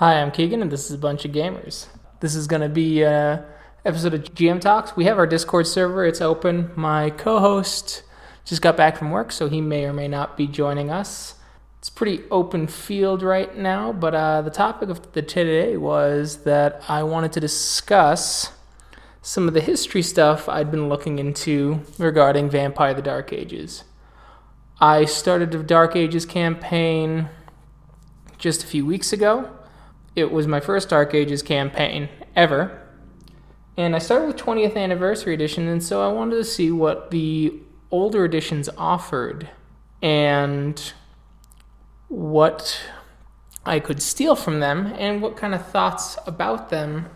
Hi, I'm Keegan, and this is a bunch of gamers. This is going to be an episode of GM Talks. We have our Discord server; it's open. My co-host just got back from work, so he may or may not be joining us. It's pretty open field right now, but uh, the topic of the today was that I wanted to discuss some of the history stuff I'd been looking into regarding Vampire the Dark Ages. I started the Dark Ages campaign just a few weeks ago. It was my first Dark Ages campaign ever. And I started with 20th Anniversary Edition, and so I wanted to see what the older editions offered and what I could steal from them and what kind of thoughts about them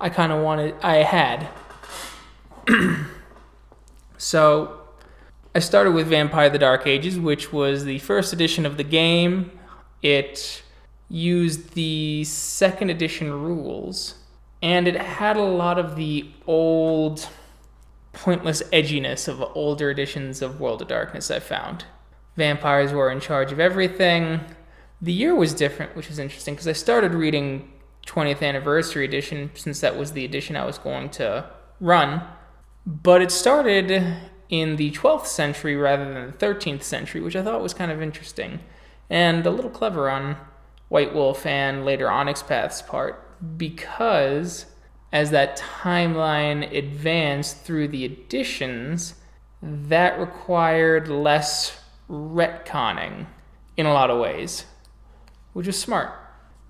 I kind of wanted I had. so I started with Vampire the Dark Ages, which was the first edition of the game. It used the second edition rules, and it had a lot of the old, pointless edginess of older editions of World of Darkness, I found. Vampires were in charge of everything. The year was different, which was interesting because I started reading 20th Anniversary Edition since that was the edition I was going to run. But it started in the 12th century rather than the 13th century, which I thought was kind of interesting and a little clever on White Wolf and later Onyx Path's part because as that timeline advanced through the editions, that required less retconning in a lot of ways, which was smart.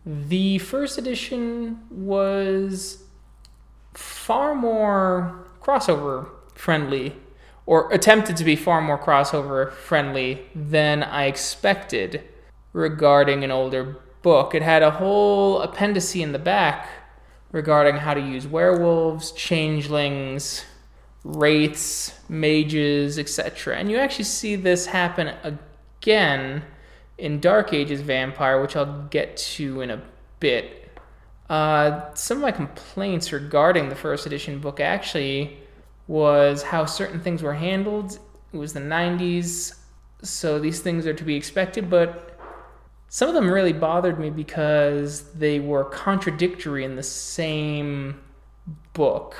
The first edition was far more crossover friendly, or attempted to be far more crossover friendly than I expected regarding an older book. It had a whole appendice in the back regarding how to use werewolves, changelings, wraiths, mages, etc. And you actually see this happen again in Dark Ages Vampire, which I'll get to in a bit. Uh, some of my complaints regarding the first edition book actually was how certain things were handled. It was the 90s, so these things are to be expected, but some of them really bothered me because they were contradictory in the same book.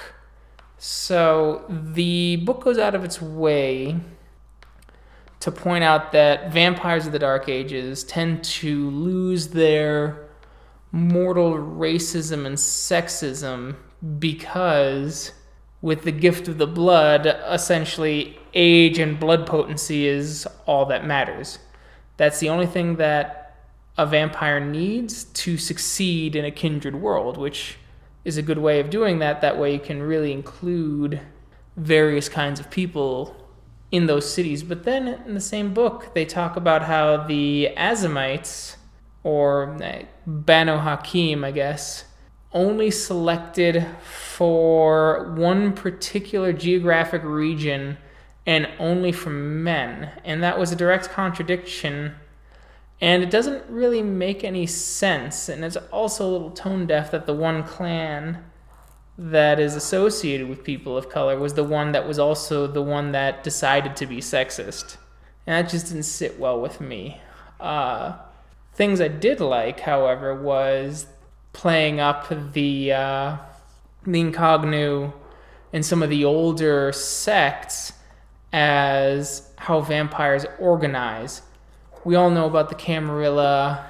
So the book goes out of its way to point out that vampires of the Dark Ages tend to lose their mortal racism and sexism because, with the gift of the blood, essentially age and blood potency is all that matters. That's the only thing that a vampire needs to succeed in a kindred world, which is a good way of doing that. That way, you can really include various kinds of people in those cities. But then in the same book, they talk about how the Assamites, or uh, Banu Haqim, I guess, only selected for one particular geographic region and only for men. And that was a direct contradiction and it doesn't really make any sense. And it's also a little tone deaf that the one clan that is associated with people of color was the one that was also the one that decided to be sexist. And that just didn't sit well with me. Uh, things I did like, however, was playing up the, uh, the Inconnu and some of the older sects as how vampires organize we all know about the Camarilla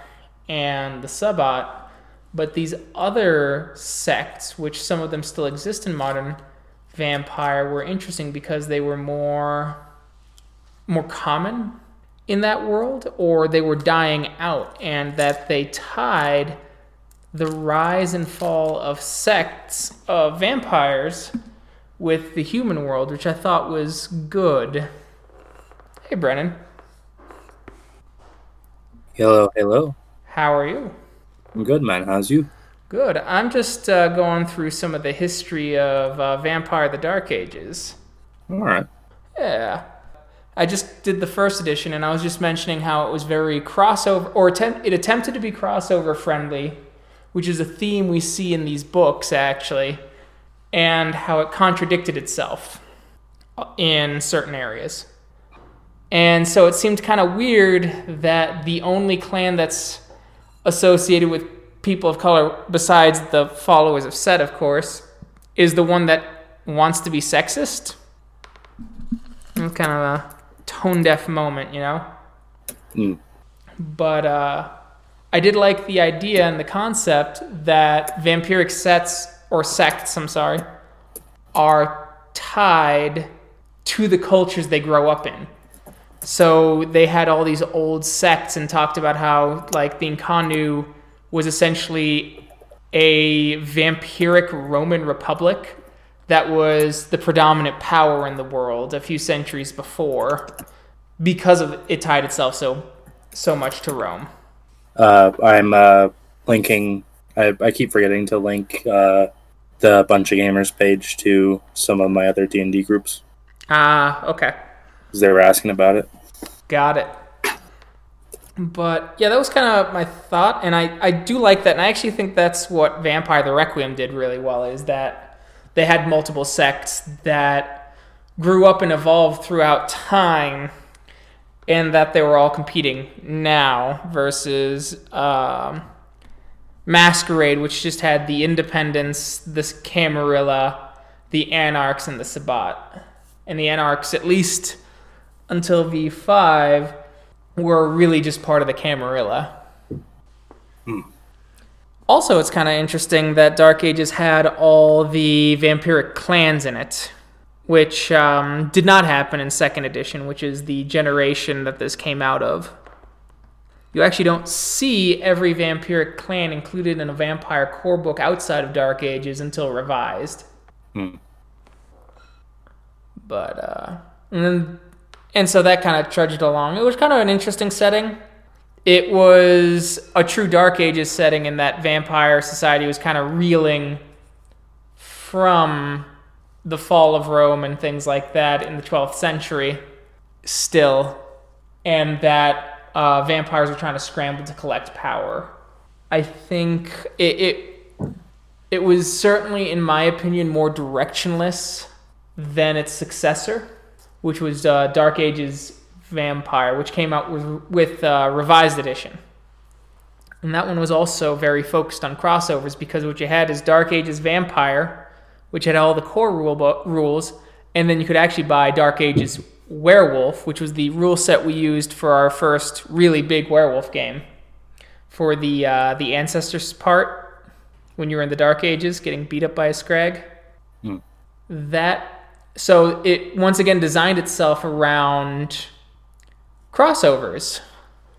and the Sabbat, but these other sects, which some of them still exist in modern vampire, were interesting because they were more more common in that world, or they were dying out, and that they tied the rise and fall of sects of vampires with the human world, which I thought was good. Hey, Brennan. Hello, hello. How are you? I'm good, man. How's you? Good. I'm just uh, going through some of the history of uh, Vampire the Dark Ages. All right. Yeah. I just did the first edition, and I was just mentioning how it was very crossover, or attempt, it attempted to be crossover friendly, which is a theme we see in these books, actually, and how it contradicted itself in certain areas. And so it seemed kind of weird that the only clan that's associated with people of color, besides the followers of Set, of course, is the one that wants to be sexist. It's kind of a tone deaf moment, you know? Mm. But uh, I did like the idea and the concept that vampiric sets, or sects, I'm sorry, are tied to the cultures they grow up in. So they had all these old sects and talked about how, like, the Inconnu was essentially a vampiric Roman republic that was the predominant power in the world a few centuries before because of it tied itself so so much to Rome. Uh, I'm uh, linking. I, I keep forgetting to link uh, the bunch of gamers page to some of my other D and D groups Ah, okay. Because they were asking about it. Got it. But yeah, that was kind of my thought, and I, I do like that, and I actually think that's what Vampire the Requiem did really well, is that they had multiple sects that grew up and evolved throughout time, and that they were all competing now versus um, Masquerade, which just had the Independents, this Camarilla, the Anarchs, and the Sabbat. And the Anarchs, at least until V5, were really just part of the Camarilla. Also, it's kind of interesting that Dark Ages had all the vampiric clans in it, which um, did not happen in second edition, which is the generation that this came out of. You actually don't see every vampiric clan included in a vampire core book outside of Dark Ages until revised. Hmm. But uh, and then, and so that kind of trudged along. It was kind of an interesting setting. It was a true Dark Ages setting in that vampire society was kind of reeling from the fall of Rome and things like that in the 12th century still, and that uh, vampires were trying to scramble to collect power. I think it, it it was certainly, in my opinion, more directionless than its successor, which was uh, Dark Ages Vampire, which came out with with uh, revised edition. And that one was also very focused on crossovers because what you had is Dark Ages Vampire, which had all the core rule bo- rules, and then you could actually buy Dark Ages Werewolf, which was the rule set we used for our first really big werewolf game, for the uh, the ancestors part when you were in the Dark Ages, getting beat up by a scrag. Hmm. That so it once again designed itself around crossovers,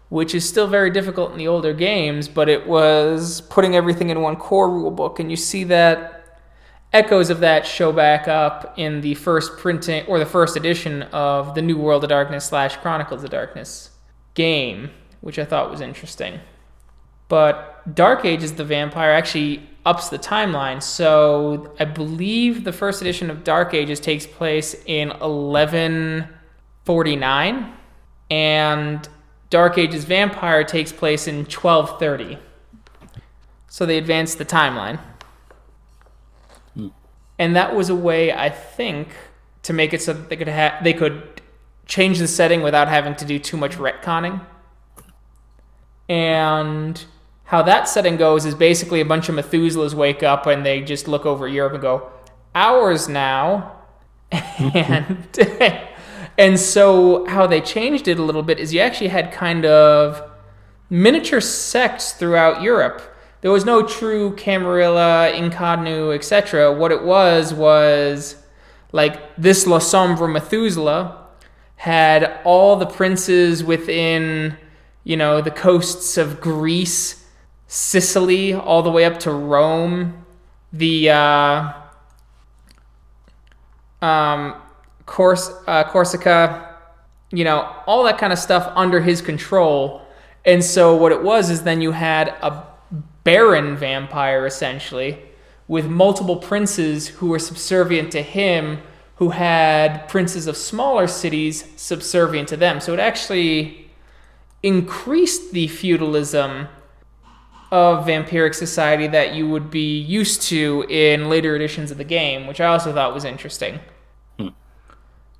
which is still very difficult in the older games, but it was putting everything in one core rulebook, and you see that echoes of that show back up in the first printing or the first edition of the New World of Darkness slash Chronicles of Darkness game, which I thought was interesting. But Dark Ages the Vampire actually ups the timeline. So I believe the first edition of Dark Ages takes place in 1149, and Dark Ages Vampire takes place in 1230. So they advanced the timeline. And that was a way, I think, to make it so that they could ha- they could change the setting without having to do too much retconning. And how that setting goes is basically a bunch of Methuselahs wake up and they just look over Europe and go, "Ours now," and and so how they changed it a little bit is you actually had kind of miniature sects throughout Europe. There was no true Camarilla, Inconnu, etc. What it was was like this Lasombra Methuselah had all the princes within, you know, the coasts of Greece, Sicily, all the way up to Rome, the uh, um, Cors- uh, Corsica, you know, all that kind of stuff under his control. And so what it was is then you had a baron vampire essentially with multiple princes who were subservient to him who had princes of smaller cities subservient to them. So it actually increased the feudalism of vampiric society that you would be used to in later editions of the game, which I also thought was interesting.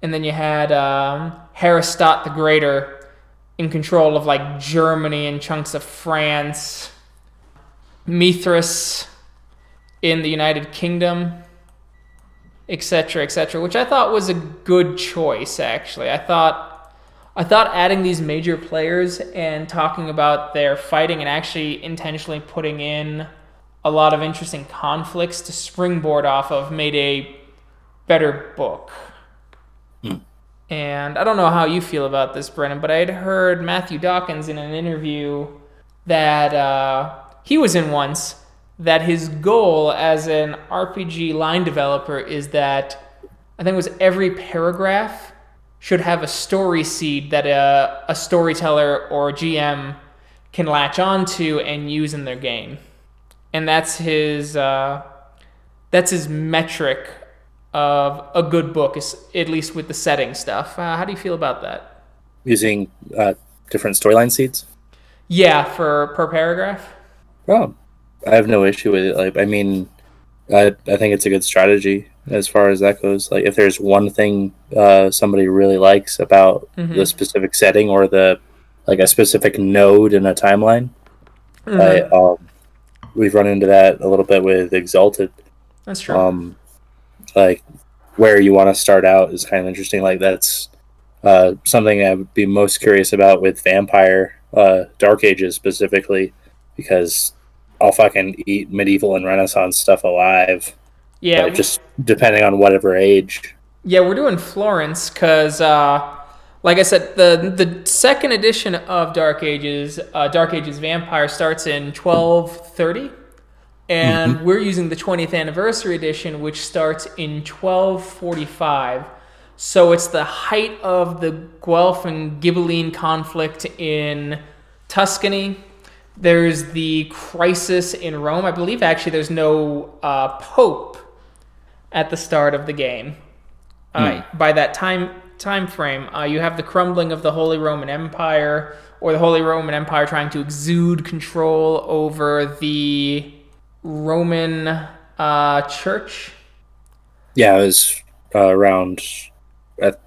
And then you had um, Hardestadt the Greater in control of like Germany and chunks of France. Mithras in the United Kingdom, etc., etc., which I thought was a good choice. Actually, I thought. I thought adding these major players and talking about their fighting and actually intentionally putting in a lot of interesting conflicts to springboard off of made a better book. And I don't know how you feel about this, Brennan, but I had heard Matthew Dawkins in an interview that uh, he was in once that his goal as an RPG line developer is that I think it was every paragraph should have a story seed that a, a storyteller or GM can latch onto and use in their game. And that's his uh, that's his metric of a good book, is at least with the setting stuff. Uh, how do you feel about that? Using uh, different storyline seeds. Yeah, for per paragraph. Well, I have no issue with it. Like, I mean, I I think it's a good strategy as far as that goes. Like, if there's one thing uh, somebody really likes about Mhm. the specific setting or the like a specific node in a timeline, I, um, we've run into that a little bit with Exalted. That's true. um like where you want to start out is kind of interesting like that's uh something i would be most curious about with vampire uh dark ages specifically because i'll fucking eat medieval and renaissance stuff alive yeah, just depending on whatever age Yeah, we're doing Florence because, uh, like I said, the the second edition of Dark Ages, uh, Dark Ages Vampire, starts in twelve thirty, and we're using the twentieth anniversary edition, which starts in twelve forty five. So it's the height of the Guelph and Ghibelline conflict in Tuscany. There's the crisis in Rome. I believe actually there's no uh, pope at the start of the game. Uh, by that time time frame, uh, you have the crumbling of the Holy Roman Empire, or the Holy Roman Empire trying to exude control over the Roman uh, Church. yeah it was uh, around at,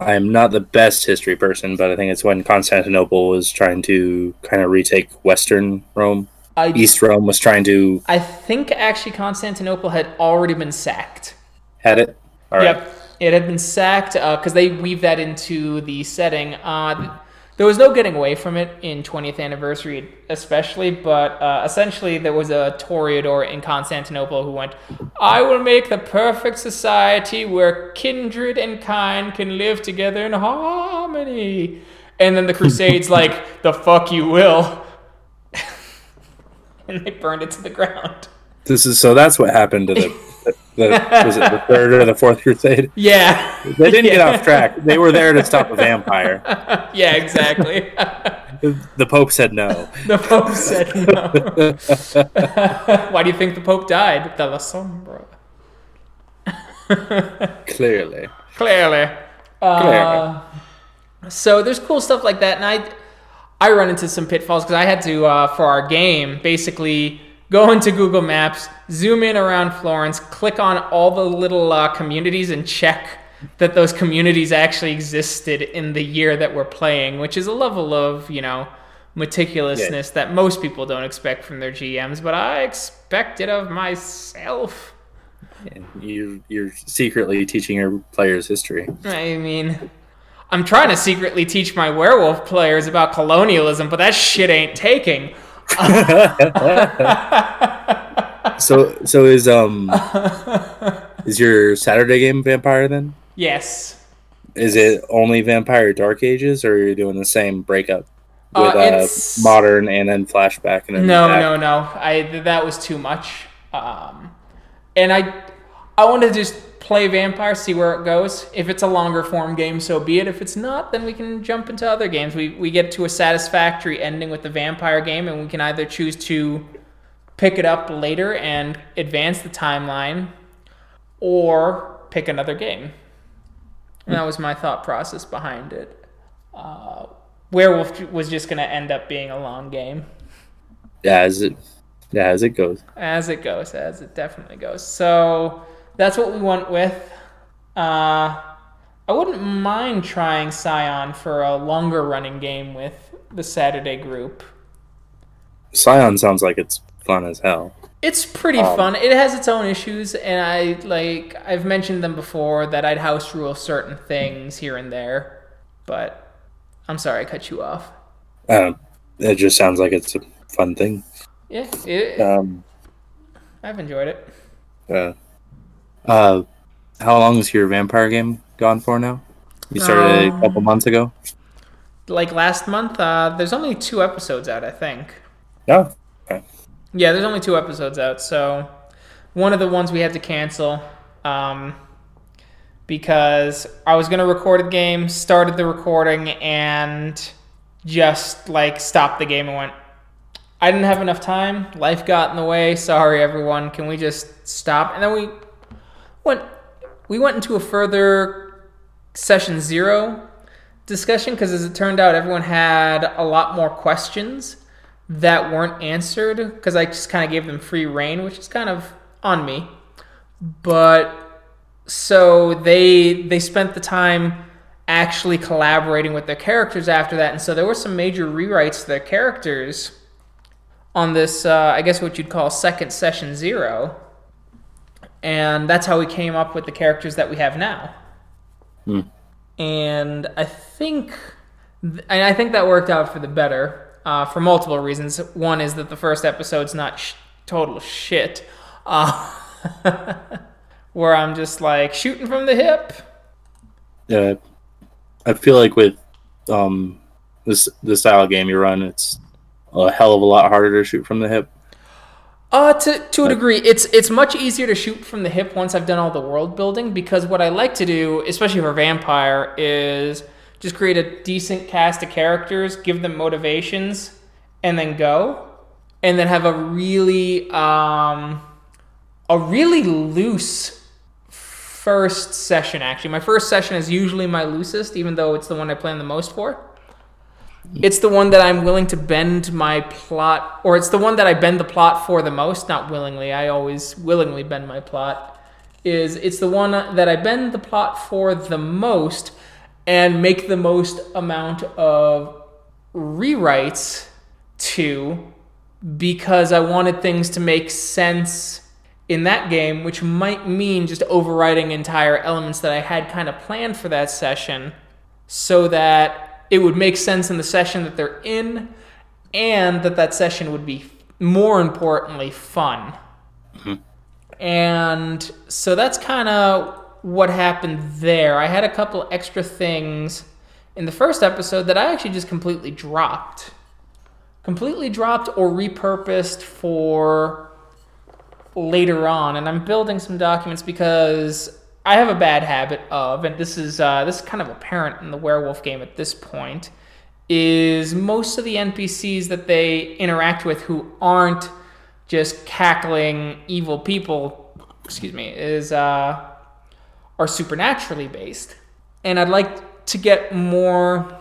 i'm not the best history person but i think it's when constantinople was trying to kind of retake western rome I, east rome was trying to I think actually Constantinople had already been sacked. had it all right Yep, it had been sacked because they weave that into the setting. Uh, there was no getting away from it in 20th anniversary, especially, but uh, essentially there was a Toreador in Constantinople who went, "I will make the perfect society where kindred and kind can live together in harmony." And then the Crusades like, "The fuck you will," and they burned it to the ground. This is so. That's what happened to the. the, the was it the third or the fourth crusade? Yeah, They didn't get off track. They were there to stop a vampire. yeah, exactly. The Pope said no. The Pope said no. Why do you think the Pope died? De la Sombra. Clearly, Clearly. Uh, so there's cool stuff like that, and I I run into some pitfalls because I had to uh, for our game basically go into Google Maps, zoom in around Florence, click on all the little uh, communities, and check that those communities actually existed in the year that we're playing, which is a level of you know meticulousness that most people don't expect from their GMs, but I expect it of myself. you you're secretly teaching your players history. I mean, I'm trying to secretly teach my werewolf players about colonialism, but that shit ain't taking. So so is um is your Saturday game vampire then? Yes. Is it only vampire dark ages, or are you doing the same breakup Uh, with uh, it's- modern and then flashback and then No, back? no, no. I that was too much. Um, and I, I wanted to just play vampire, see where it goes. If it's a longer form game, so be it. If it's not, then we can jump into other games. We we get to a satisfactory ending with the vampire game, and we can either choose to pick it up later and advance the timeline, or pick another game. And that was my thought process behind it. Uh, Werewolf was just going to end up being a long game. Yeah, as it yeah as it goes. As it goes, as it definitely goes. So that's what we went with. Uh, I wouldn't mind trying Scion for a longer running game with the Saturday group. Scion sounds like it's fun as hell. It's pretty Um, fun. It has its own issues, and I like I've mentioned them before that I'd house rule certain things here and there. But I'm sorry I cut you off. Uh, it just sounds like it's a fun thing. Yeah, it, Um, I've enjoyed it. uh, uh, how long is your vampire game gone for now? You started it a Um, couple months ago. Like last month, uh, there's only two episodes out, I think. Yeah. Yeah, there's only two episodes out, so one of the ones we had to cancel um, because I was gonna record a game, started the recording, and just like stopped the game and went. I didn't have enough time. Life got in the way. Sorry, everyone. Can we just stop? And then we went. We went into a further session zero discussion because, as it turned out, everyone had a lot more questions that weren't answered because I just kind of gave them free rein, which is kind of on me. But so they they spent the time actually collaborating with their characters after that, and so there were some major rewrites to their characters on this. Uh, I guess what you'd call second session zero, and that's how we came up with the characters that we have now. Hmm. And I think, and I think that worked out for the better uh, for multiple reasons. One is that the first episode's not sh- total shit, uh, where I'm just like shooting from the hip. Yeah. I feel like with um this the style of game you run, it's a hell of a lot harder to shoot from the hip. Uh, to to a degree, it's it's much easier to shoot from the hip once I've done all the world building because what I like to do, especially for vampire, is just create a decent cast of characters, give them motivations, and then go, and then have a really um a really loose first session. Actually, my first session is usually my loosest, even though it's the one I plan the most for. It's the one that I'm willing to bend my plot, or it's the one that I bend the plot for the most, not willingly. I always willingly bend my plot. Is it's the one that I bend the plot for the most and make the most amount of rewrites to because I wanted things to make sense in that game, which might mean just overriding entire elements that I had kind of planned for that session so that it would make sense in the session that they're in and that that session would be more importantly fun. Mm-hmm. And so that's kind of what happened there. I had a couple extra things in the first episode that i actually just completely dropped. Completely dropped or repurposed for later on. And i'm building some documents because I have a bad habit of, and this is uh, this is kind of apparent in the werewolf game at this point, is most of the NPCs that they interact with who aren't just cackling evil people, excuse me, is uh, are supernaturally based, and I'd like to get more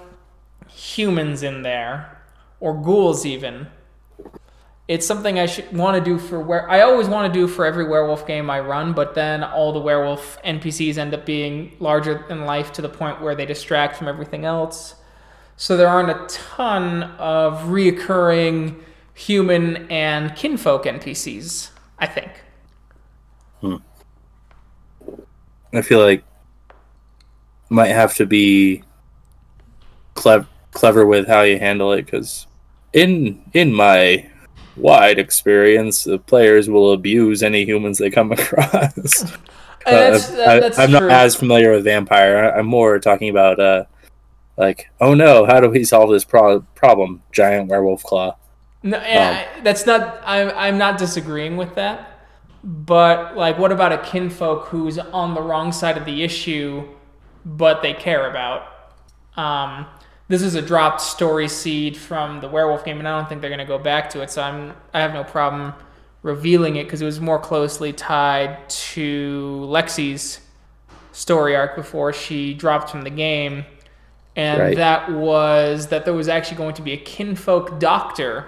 humans in there, or ghouls even. It's something I should want to do for where I always want to do for every werewolf game I run, but then all the werewolf NPCs end up being larger than life to the point where they distract from everything else. So there aren't a ton of reoccurring human and kinfolk NPCs, I think. Hmm. I feel like might have to be clever clever with how you handle it because in in my wide experience, the players will abuse any humans they come across. That's, Uh, that- I, that's I'm true. not as familiar with vampire. I- I'm more talking about uh, like, oh no, how do we solve this pro- problem? Giant werewolf claw. No, yeah, I- that's not. I'm I'm not disagreeing with that. But like, what about a kinfolk who's on the wrong side of the issue, but they care about? Um, this is a dropped story seed from the werewolf game, and I don't think they're gonna go back to it. So I'm I have no problem revealing it because it was more closely tied to Lexi's story arc before she dropped from the game. And Right. that was that there was actually going to be a kinfolk doctor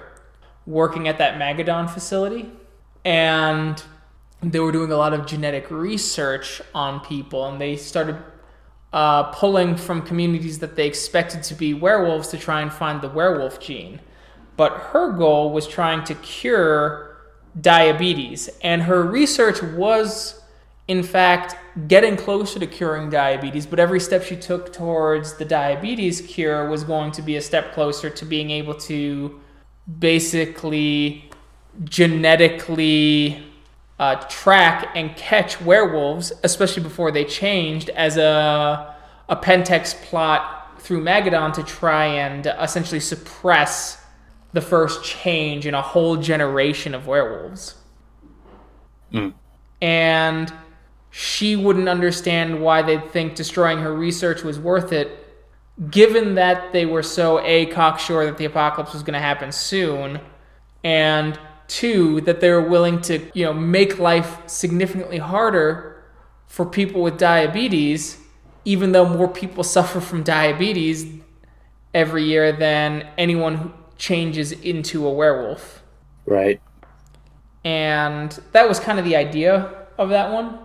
working at that Magadon facility. And they were doing a lot of genetic research on people, and they started uh, pulling from communities that they expected to be werewolves to try and find the werewolf gene. but her goal was trying to cure diabetes. And her research was, in fact, getting closer to curing diabetes, but every step she took towards the diabetes cure was going to be a step closer to being able to basically genetically uh, track and catch werewolves, especially before they changed, as a, a Pentex plot through Magadon to try and essentially suppress the first change in a whole generation of werewolves. Mm. And she wouldn't understand why they'd think destroying her research was worth it, given that they were so A, cocksure that the apocalypse was going to happen soon, and two, that they're willing to, you know, make life significantly harder for people with diabetes, even though more people suffer from diabetes every year than anyone who changes into a werewolf. Right. And that was kind of the idea of that one.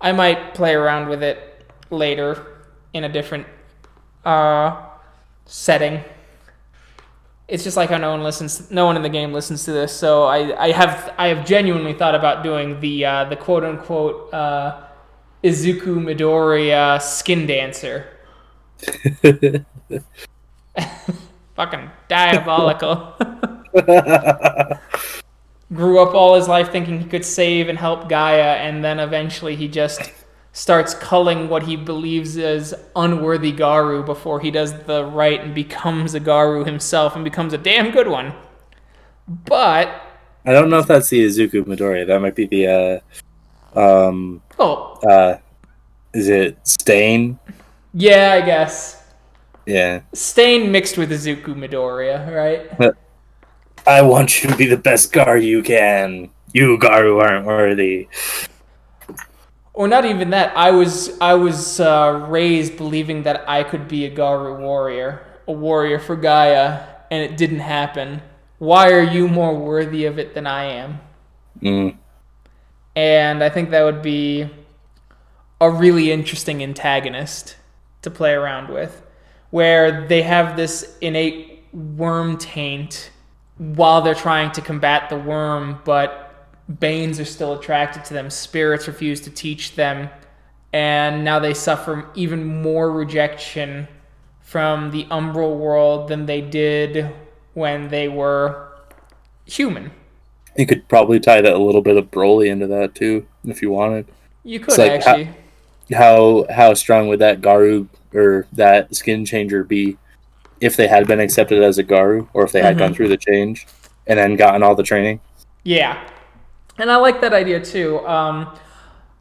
I might play around with it later in a different uh, setting. It's just like how no one listens. No one in the game listens to this, so I, I have I have genuinely thought about doing the uh, the quote unquote uh, Izuku Midoriya skin dancer. Fucking diabolical. Grew up all his life thinking he could save and help Gaia, and then eventually he just starts culling what he believes is unworthy Garou before he does the rite and becomes a Garou himself and becomes a damn good one. But I don't know if that's the Izuku Midoriya. That might be the uh um oh uh is it Stain? yeah, I guess Yeah. Stain mixed with Izuku Midoriya, right? I want you to be the best Garou you can. You Garou aren't worthy. Or not even that. I was I was uh, raised believing that I could be a Garou warrior, a warrior for Gaia, and it didn't happen. Why are you more worthy of it than I am? Mm. And I think that would be a really interesting antagonist to play around with, where they have this innate worm taint while they're trying to combat the worm, but Banes are still attracted to them. Spirits refuse to teach them, and now they suffer even more rejection from the umbral world than they did when they were human. You could probably tie that a little bit of Broly into that too, if you wanted. You could like actually. How how strong would that Garou or that skin changer be if they had been accepted as a Garou, or if they had gone Mhm. through the change and then gotten all the training? Yeah. And I like that idea too. Um,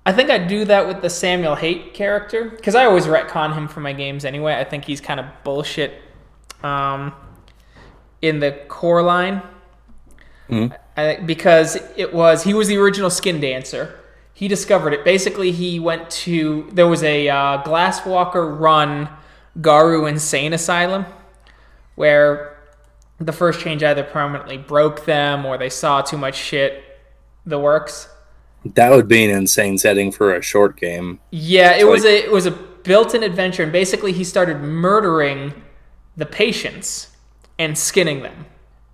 I think I'd do that with the Samuel Haight character because I always retcon him for my games anyway. I think he's kind of bullshit um, in the core line Mhm. I, because it was he was the original skin dancer. He discovered it. Basically, he went to there was a uh, Glasswalker run Garou Insane Asylum where the first change either permanently broke them or they saw too much shit. The works. That would be an insane setting for a short game. Yeah, it So, was like- a it was a built-in adventure, and basically he started murdering the patients and skinning them,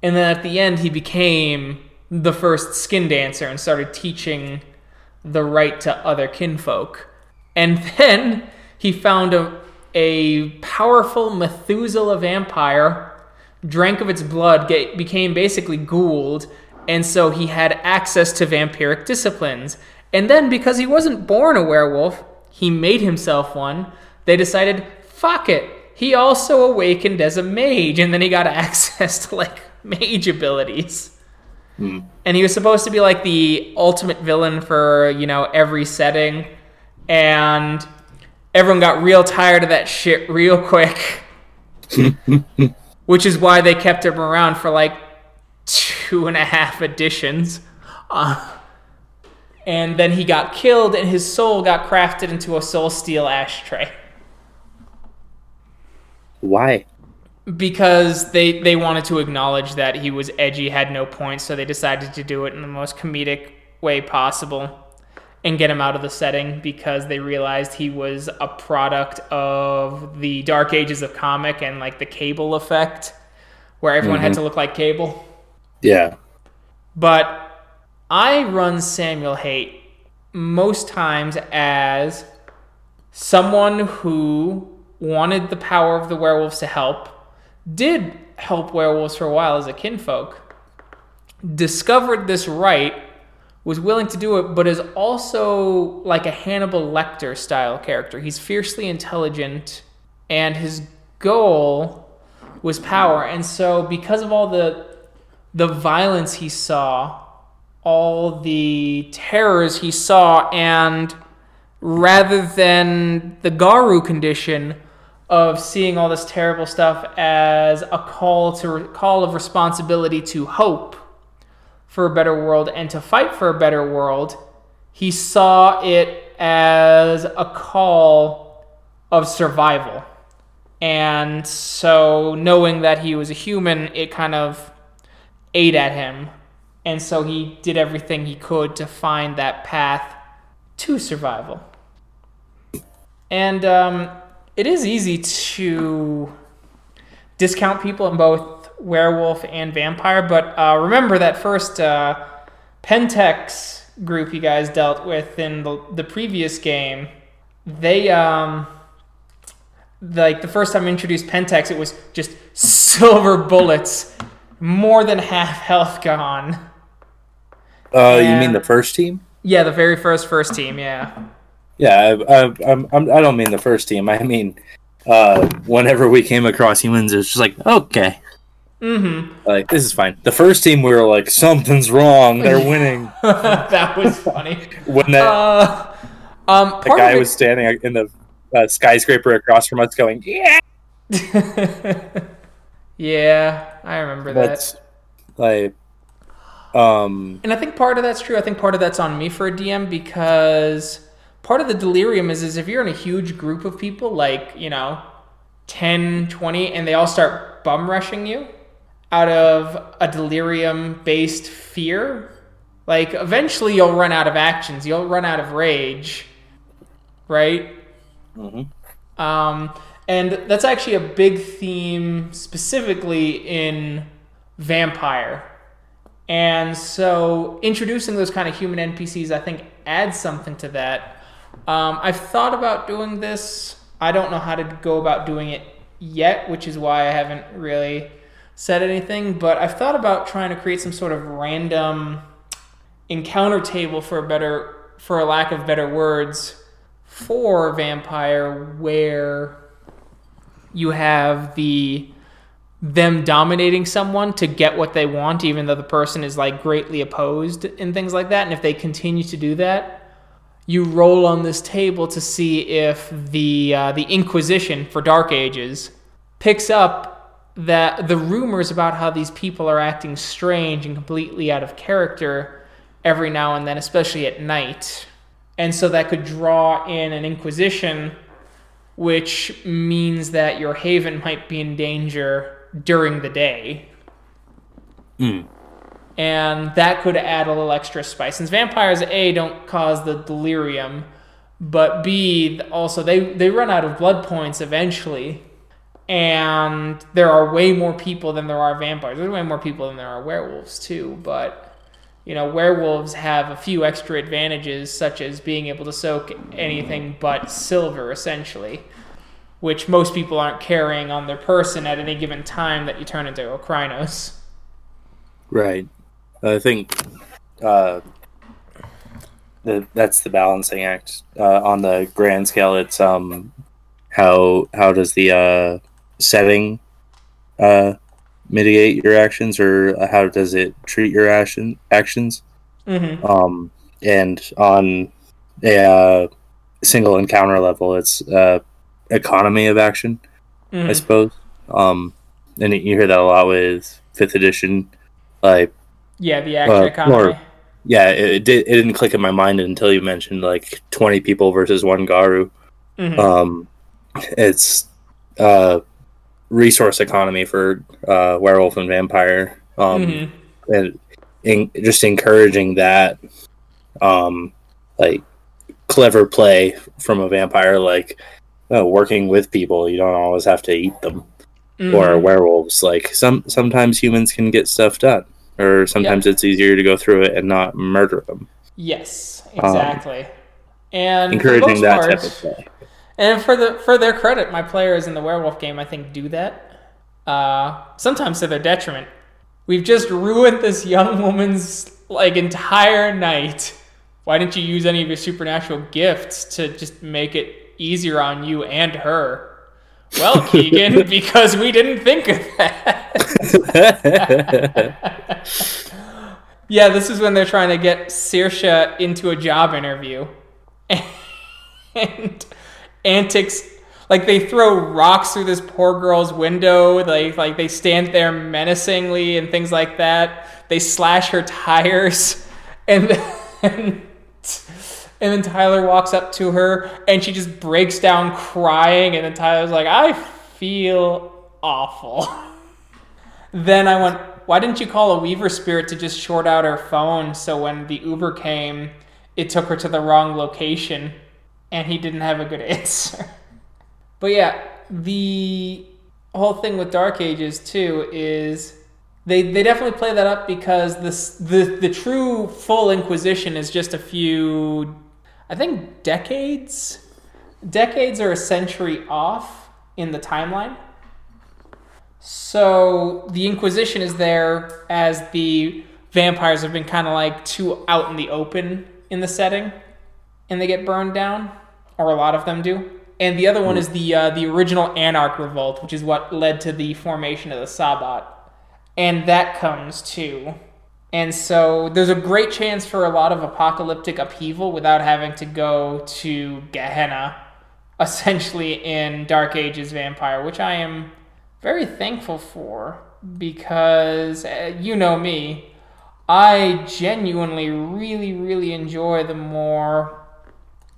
and then at the end he became the first skin dancer and started teaching the rite to other kinfolk, and then he found a a powerful Methuselah vampire, drank of its blood, get, became basically ghoul, and so he had access to vampiric disciplines. And then, because he wasn't born a werewolf, he made himself one. They decided, fuck it. He also awakened as a mage, and then he got access to like mage abilities. Hmm. And he was supposed to be like the ultimate villain for, you know, every setting. And everyone got real tired of that shit real quick. Which is why they kept him around for like two and a half editions. Uh, and then he got killed, and his soul got crafted into a soul steel ashtray. Why? because they they wanted to acknowledge that he was edgy, had no points, so they decided to do it in the most comedic way possible and get him out of the setting because they realized he was a product of the dark ages of comic and like the cable effect where everyone had to look like Cable. Yeah. But I run Samuel Haight most times as someone who wanted the power of the werewolves to help, did help werewolves for a while as a kinfolk, discovered this rite, was willing to do it, but is also like a Hannibal Lecter style character. He's fiercely intelligent, and his goal was power. And so, because of all the the violence he saw, all the terrors he saw, and rather than the Garou condition of seeing all this terrible stuff as a call to call of responsibility to hope for a better world and to fight for a better world, he saw it as a call of survival. And so, knowing that he was a human, it kind of ate at him. And so, he did everything he could to find that path to survival. And um, it is easy to discount people in both werewolf and vampire, but uh, remember that first uh, Pentex group you guys dealt with in the, the previous game. They, um, like the first time I introduced Pentex, it was just silver bullets, more than half health gone. Uh, you mean the first team? Yeah, the very first first team, yeah. Yeah, I, I, I'm, I'm, I don't mean the first team. I mean, uh, whenever we came across humans, it's just like, okay, Mm-hmm. like this is fine. The first team, we were like, something's wrong. They're winning. that was funny. When that Uh, um, the guy it- was standing in the uh, skyscraper across from us, going, yeah. yeah, I remember that. Like, um, And I think part of that's true. I think part of that's on me for a DM because part of the delirium is, is if you're in a huge group of people, like, you know, 10, 20, and they all start bum rushing you out of a delirium based fear, like, eventually you'll run out of actions. You'll run out of rage, right? mhm. Um, and that's actually a big theme specifically in Vampire. And so introducing those kind of human NPCs, I think, adds something to that. Um, I've thought about doing this. I don't know how to go about doing it yet, which is why I haven't really said anything. But I've thought about trying to create some sort of random encounter table for a better, for a lack of better words, for vampire where you have the them dominating someone to get what they want even though the person is like greatly opposed and things like that. And if they continue to do that you roll on this table to see if the uh, the inquisition for dark ages picks up that the rumors about how these people are acting strange and completely out of character every now and then especially at night. And so that could draw in an inquisition which means that your haven might be in danger during the day. Mm. and that could add a little extra spice. Since vampires a don't cause the delirium but b also they they run out of blood points eventually. And there are way more people than there are vampires. There's way more people than there are werewolves too but you know, werewolves have a few extra advantages, such as being able to soak anything but silver, essentially, which most people aren't carrying on their person at any given time that you turn into a Crinos. Right. I think uh, the, that's the balancing act. Uh, on the grand scale, it's um, how how does the uh, setting uh, mitigate your actions, or how does it treat your action actions? Mm-hmm. Um, and on a uh, single encounter level, it's uh, economy of action. I Mhm. suppose. Um, and you hear that a lot with fifth edition. Like, Yeah, the action Uh, economy. or- yeah, it, it did. It didn't click in my mind until you mentioned like twenty people versus one Garou. Mhm. Um, it's uh, resource economy for uh, werewolf and vampire. Um, Mhm. and in, just encouraging that, um, like clever play from a vampire, like uh, working with people. You don't always have to eat them. or werewolves. Like some sometimes humans can get stuff done, or sometimes it's easier to go through it and not murder them. Yes, exactly. and Encouraging that part- type of play. And for the for their credit, my players in the werewolf game, I think, do that. Uh, sometimes to their detriment. We've just ruined this young woman's like entire night. Why didn't you use any of your supernatural gifts to just make it easier on you and her? Well, Keegan, because we didn't think of that. yeah, this is when they're trying to get Saoirse into a job interview. and antics like they throw rocks through this poor girl's window like like they stand there menacingly and things like that. They slash her tires and then and then Tyler walks up to her and she just breaks down crying and then Tyler's like I feel awful. Then I went why didn't you call a weaver spirit to just short out her phone so when the Uber came it took her to the wrong location and he didn't have a good answer. but yeah, the whole thing with Dark Ages too is they they definitely play that up because this the the true full Inquisition is just a few I think decades decades or a century off in the timeline. So the Inquisition is there as the vampires have been kind of like too out in the open in the setting and they get burned down, or a lot of them do. And the other one is the uh, the original Anarch revolt, which is what led to the formation of the Sabbat, and that comes too. And so there's a great chance for a lot of apocalyptic upheaval without having to go to Gehenna, essentially in Dark Ages Vampire, which I am very thankful for because uh, you know me, I genuinely really really enjoy the more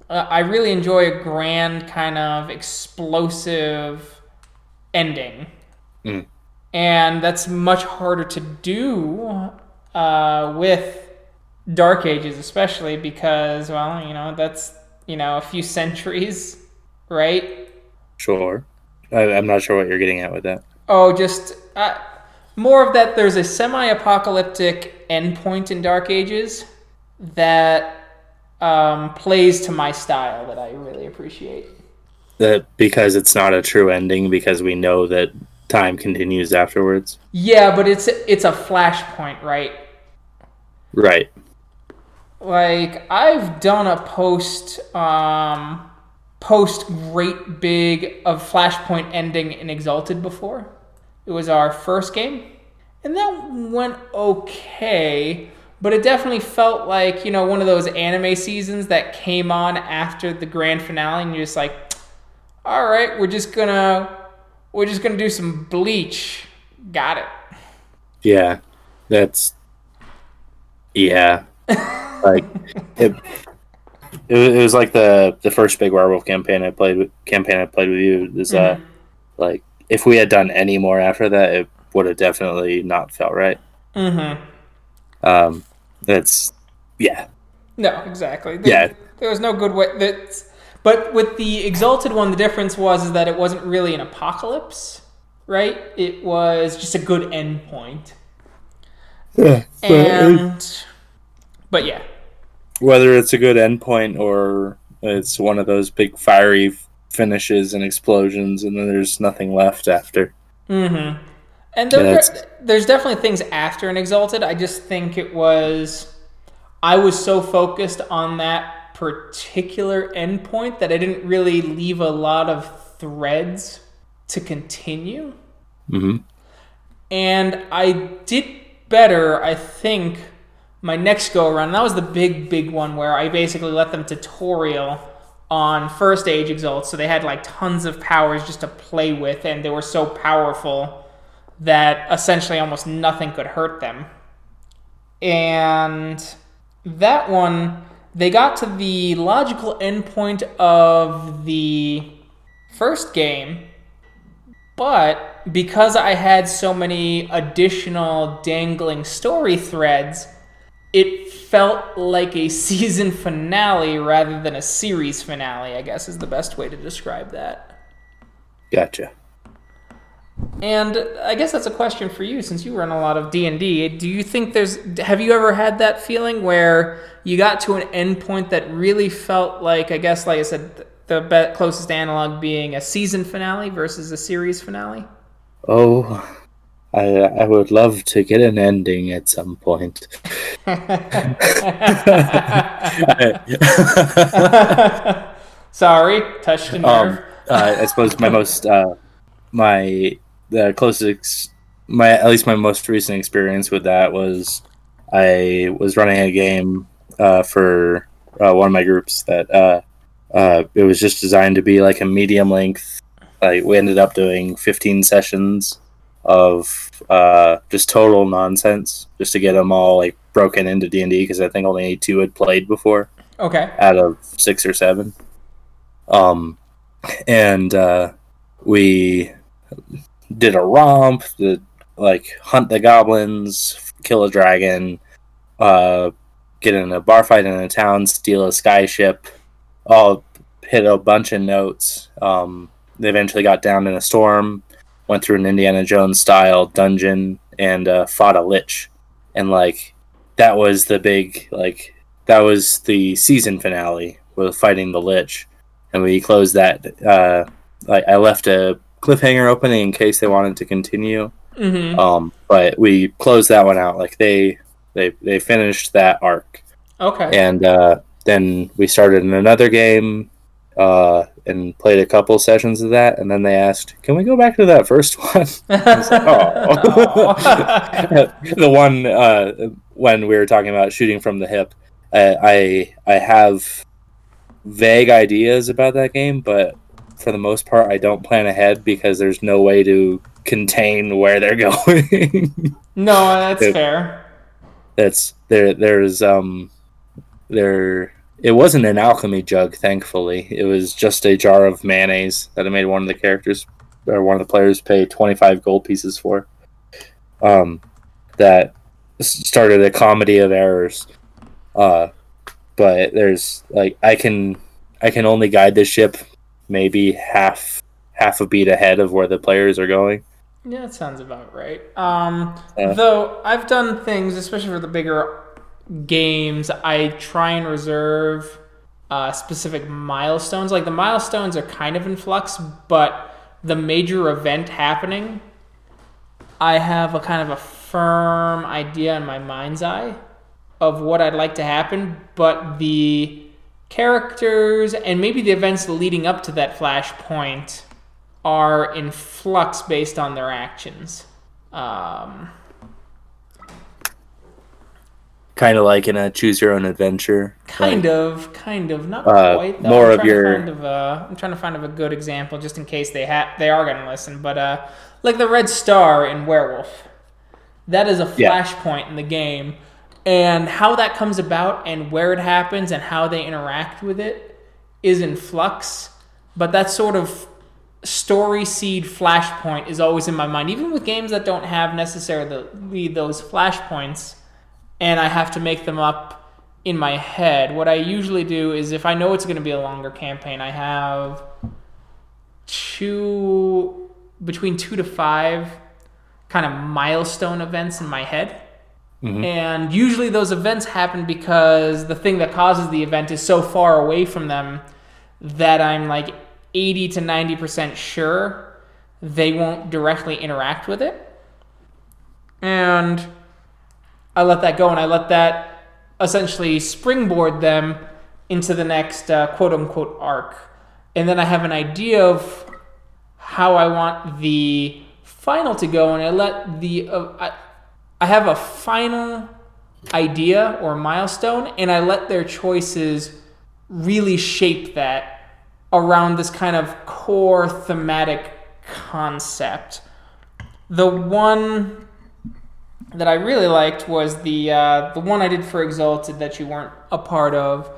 uh, I really enjoy a grand kind of explosive ending. Mm. And that's much harder to do uh, with Dark Ages, especially because, well, you know, that's, you know, a few centuries, right? Sure. I, I'm not sure what you're getting at with that. Oh, just uh, more of that. There's a semi-apocalyptic endpoint in Dark Ages that um, plays to my style that I really appreciate. That because it's not a true ending because we know that time continues afterwards. Yeah, but it's it's a flashpoint, right? Right. Like I've done a post um post great big of flashpoint ending in Exalted before. It was our first game, and that went okay, but it definitely felt like, you know, one of those anime seasons that came on after the grand finale and you're just like, "All right, we're just to we're just to do some bleach." Got it. Yeah. That's yeah. like it, it, it was like the the first big werewolf campaign I played with campaign I played with you is uh like if we had done any more after that it would have definitely not felt right. Mhm. Um that's yeah. No, exactly. There, Yeah. There was no good way. That's, but with the Exalted one, the difference was is that it wasn't really an apocalypse, right? It was just a good endpoint. Yeah. And, but yeah, whether it's a good endpoint or it's one of those big fiery finishes and explosions and then there's nothing left after. Mm-hmm. And there, Yeah, there's definitely things after an Exalted. I just think it was. I was so focused on that particular endpoint that I didn't really leave a lot of threads to continue. hmm And I did better, I think, my next go around. That was the big, big one where I basically let them tutorial on first age exalt. So they had like tons of powers just to play with, and they were so powerful that essentially almost nothing could hurt them. And that one, they got to the logical endpoint of the first game, but because I had so many additional dangling story threads, it felt like a season finale rather than a series finale, I guess is the best way to describe that. Gotcha. And I guess that's a question for you, since you run a lot of D and D. Do you think there's? Have you ever had that feeling where you got to an end point that really felt like, I guess, like I said, the be- closest analog being a season finale versus a series finale? Oh, I I would love to get an ending at some point. Sorry, touched a nerve. Um, uh, I suppose my most uh, my the closest my at least my most recent experience with that was I was running a game uh, for uh, one of my groups that uh, uh, it was just designed to be like a medium length. Like we ended up doing 15 sessions of uh, just total nonsense, just to get them all like broken into D and D because I think only two had played before okay. out of six or seven. Um, and uh, we did a romp, like hunt the goblins, kill a dragon, uh, get in a bar fight in a town, steal a skyship, all hit a bunch of notes. Um, they eventually got down in a storm, went through an Indiana Jones style dungeon, and uh, fought a lich. And like that was the big like that was the season finale with fighting the lich, and we closed that. Uh, like I left a cliffhanger opening in case they wanted to continue. Mm-hmm. Um, but we closed that one out. Like they they they finished that arc, Okay. and uh, then we started in another game uh, and played a couple sessions of that. And then they asked, "Can we go back to that first one?" like, "Oh." the one uh, when we were talking about shooting from the hip. I I, I have vague ideas about that game, but for the most part, I don't plan ahead because there's no way to contain where they're going. no, that's It- fair. That's there. There's um, there. It wasn't an alchemy jug, thankfully. It was just a jar of mayonnaise that I made one of the characters or one of the players pay 25 gold pieces for. Um, that started a comedy of errors. Uh, but there's like I can I can only guide the ship maybe half half a beat ahead of where the players are going. Yeah, that sounds about right. Um, Uh. though I've done things, especially for the bigger games, I try and reserve uh, specific milestones. Like the milestones are kind of in flux, but the major event happening, I have a kind of a firm idea in my mind's eye of what I'd like to happen, but the characters and maybe the events leading up to that flashpoint are in flux based on their actions. Um, Kind of like in a choose your own adventure. kind of, kind of, not Uh, quite. Though. more I'm of your- of a, I'm trying to find of a good example, just in case they ha- they are going to listen. But uh, like the red star in Werewolf, that is a Yeah. flashpoint in the game, and how that comes about and where it happens and how they interact with it is in flux. But that sort of story seed flashpoint is always in my mind, even with games that don't have necessarily those flashpoints, and I have to make them up in my head. What I usually do is if I know it's going to be a longer campaign, I have two between two to five kind of milestone events in my head. And usually those events happen because the thing that causes the event is so far away from them that I'm like 80 to 90% sure they won't directly interact with it. And I let that go and I let that essentially springboard them into the next uh, quote unquote arc. And then I have an idea of how I want the final to go, and I let the uh, I, I have a final idea or milestone, and I let their choices really shape that around this kind of core thematic concept. The one that I really liked was the uh, the one I did for Exalted that you weren't a part of,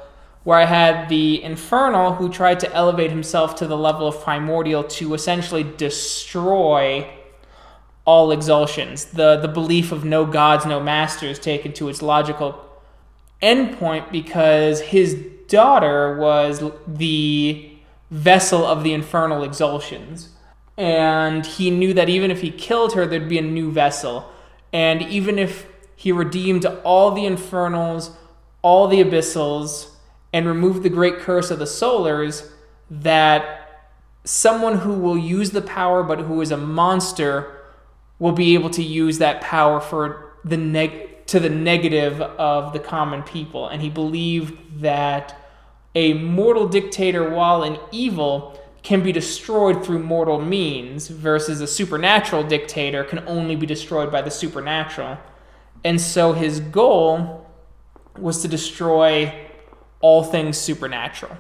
where I had the Infernal who tried to elevate himself to the level of Primordial to essentially destroy all exaltions. The the belief of no gods, no masters taken to its logical endpoint because his daughter was the vessel of the infernal exaltions. and he knew that even if he killed her, there'd be a new vessel. And even if he redeemed all the infernals, all the abyssals, and removed the great curse of the solars, that someone who will use the power but who is a monster will be able to use that power for the neg- to the negative of the common people. And he believed that a mortal dictator, while an evil, can be destroyed through mortal means, versus a supernatural dictator can only be destroyed by the supernatural. And so his goal was to destroy all things supernatural.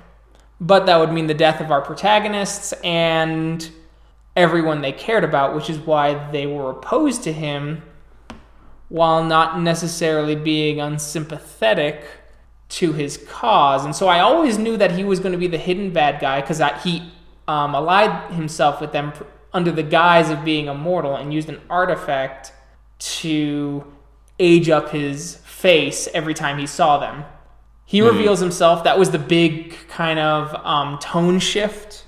But that would mean the death of our protagonists and everyone they cared about, which is why they were opposed to him while not necessarily being unsympathetic to his cause. And so I always knew that he was going to be the hidden bad guy because he um, allied himself with them under the guise of being immortal and used an artifact to age up his face every time he saw them. He mm-hmm. reveals himself. That was the big kind of um, tone shift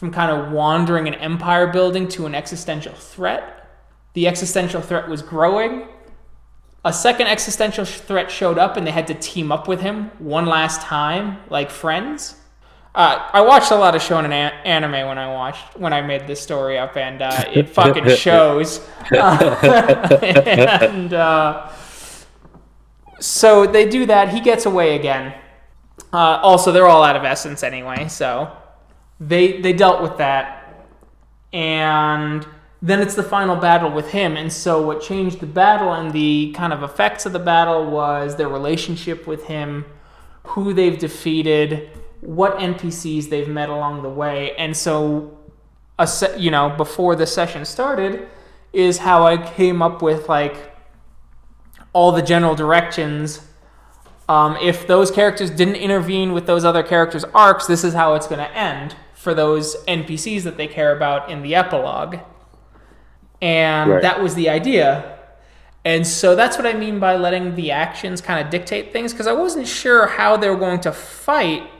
from kind of wandering an empire building to an existential threat. The existential threat was growing. A second existential threat showed up, and they had to team up with him one last time, like friends. Uh, I watched a lot of shonen a- anime when I watched when I made this story up, and uh, it fucking shows. and uh, so they do that. He gets away again. Uh, also, they're all out of essence anyway, so they they dealt with that, and then it's the final battle with him. And so, what changed the battle and the kind of effects of the battle was their relationship with him, who they've defeated, what NPCs they've met along the way, and so, a se- you know, before the session started, is how I came up with like all the general directions. Um, if those characters didn't intervene with those other characters' arcs, this is how it's going to end for those NPCs that they care about in the epilogue. And right. that was the idea. And so that's what I mean by letting the actions kind of dictate things, because I wasn't sure how they were going to fight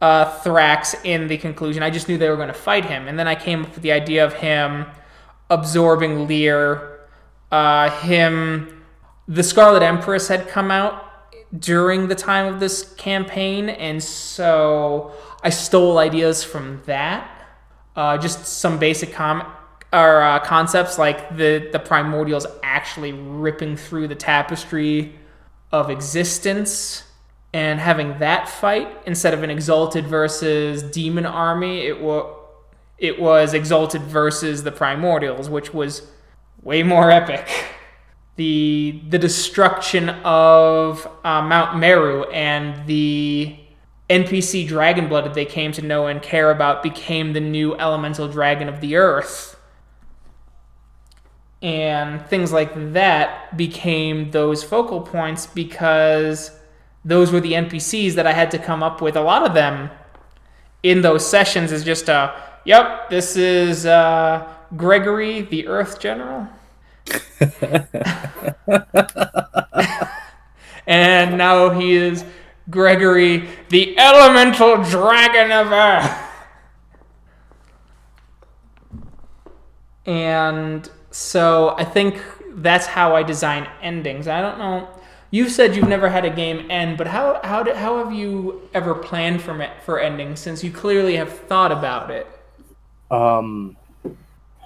uh, Thrax in the conclusion. I just knew they were going to fight him. And then I came up with the idea of him absorbing Lear, uh, him the Scarlet Empress had come out during the time of this campaign, and so I stole ideas from that. Uh, just some basic com or uh, concepts like the the primordials actually ripping through the tapestry of existence and having that fight instead of an exalted versus demon army. It was it was exalted versus the primordials, which was way more epic the the destruction of uh, Mount Meru and the NPC dragon blood that they came to know and care about became the new elemental dragon of the earth. And things like that became those focal points because those were the NPCs that I had to come up with. A lot of them in those sessions is just a, yep, this is uh, Gregory, the Earth General. and now he is Gregory, the elemental dragon of Earth. And so I think that's how I design endings. I don't know. You said you've never had a game end, but how how did, how have you ever planned for for endings since you clearly have thought about it? Um,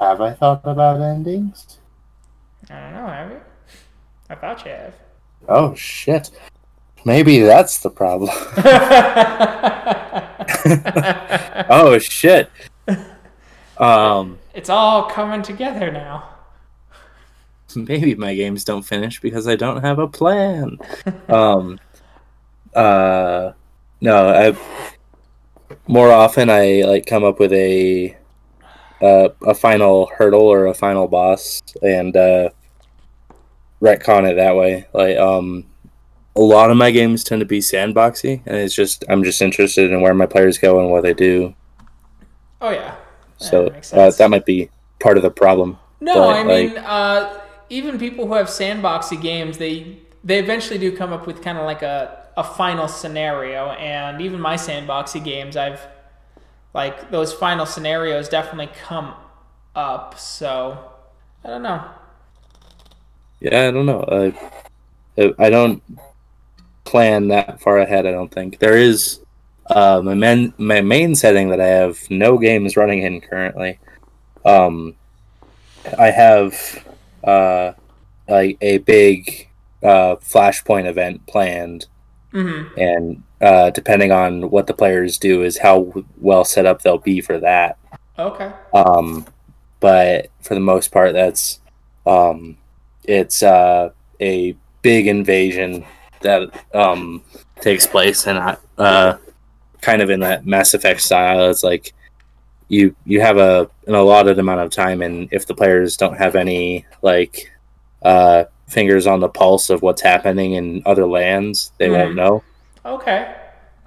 have I thought about endings? I don't know, have you? I thought you have. Oh shit. Maybe that's the problem. oh shit. Um It's all coming together now. Maybe my games don't finish because I don't have a plan. um uh no, I more often I like come up with a uh, a final hurdle or a final boss and uh, retcon it that way. Like um, a lot of my games tend to be sandboxy, and it's just I'm just interested in where my players go and what they do. Oh yeah. So that, uh, that might be part of the problem. No, but, I mean, like, uh, even people who have sandboxy games, they they eventually do come up with kind of like a a final scenario, and even my sandboxy games, I've like those final scenarios definitely come up. So I don't know. Yeah, I don't know. Uh, I don't plan that far ahead. I don't think there is uh, my main my main setting that I have no games running in currently. Um, I have uh, like a big uh, flashpoint event planned, Mm-hmm. and uh, depending on what the players do, is how well set up they'll be for that. Okay. Um, but for the most part, that's um, it's uh, a big invasion that um, takes place, and I, uh, kind of in that Mass Effect style. It's like you you have a an allotted amount of time, and if the players don't have any like uh, fingers on the pulse of what's happening in other lands, they won't Mhm. know. Okay.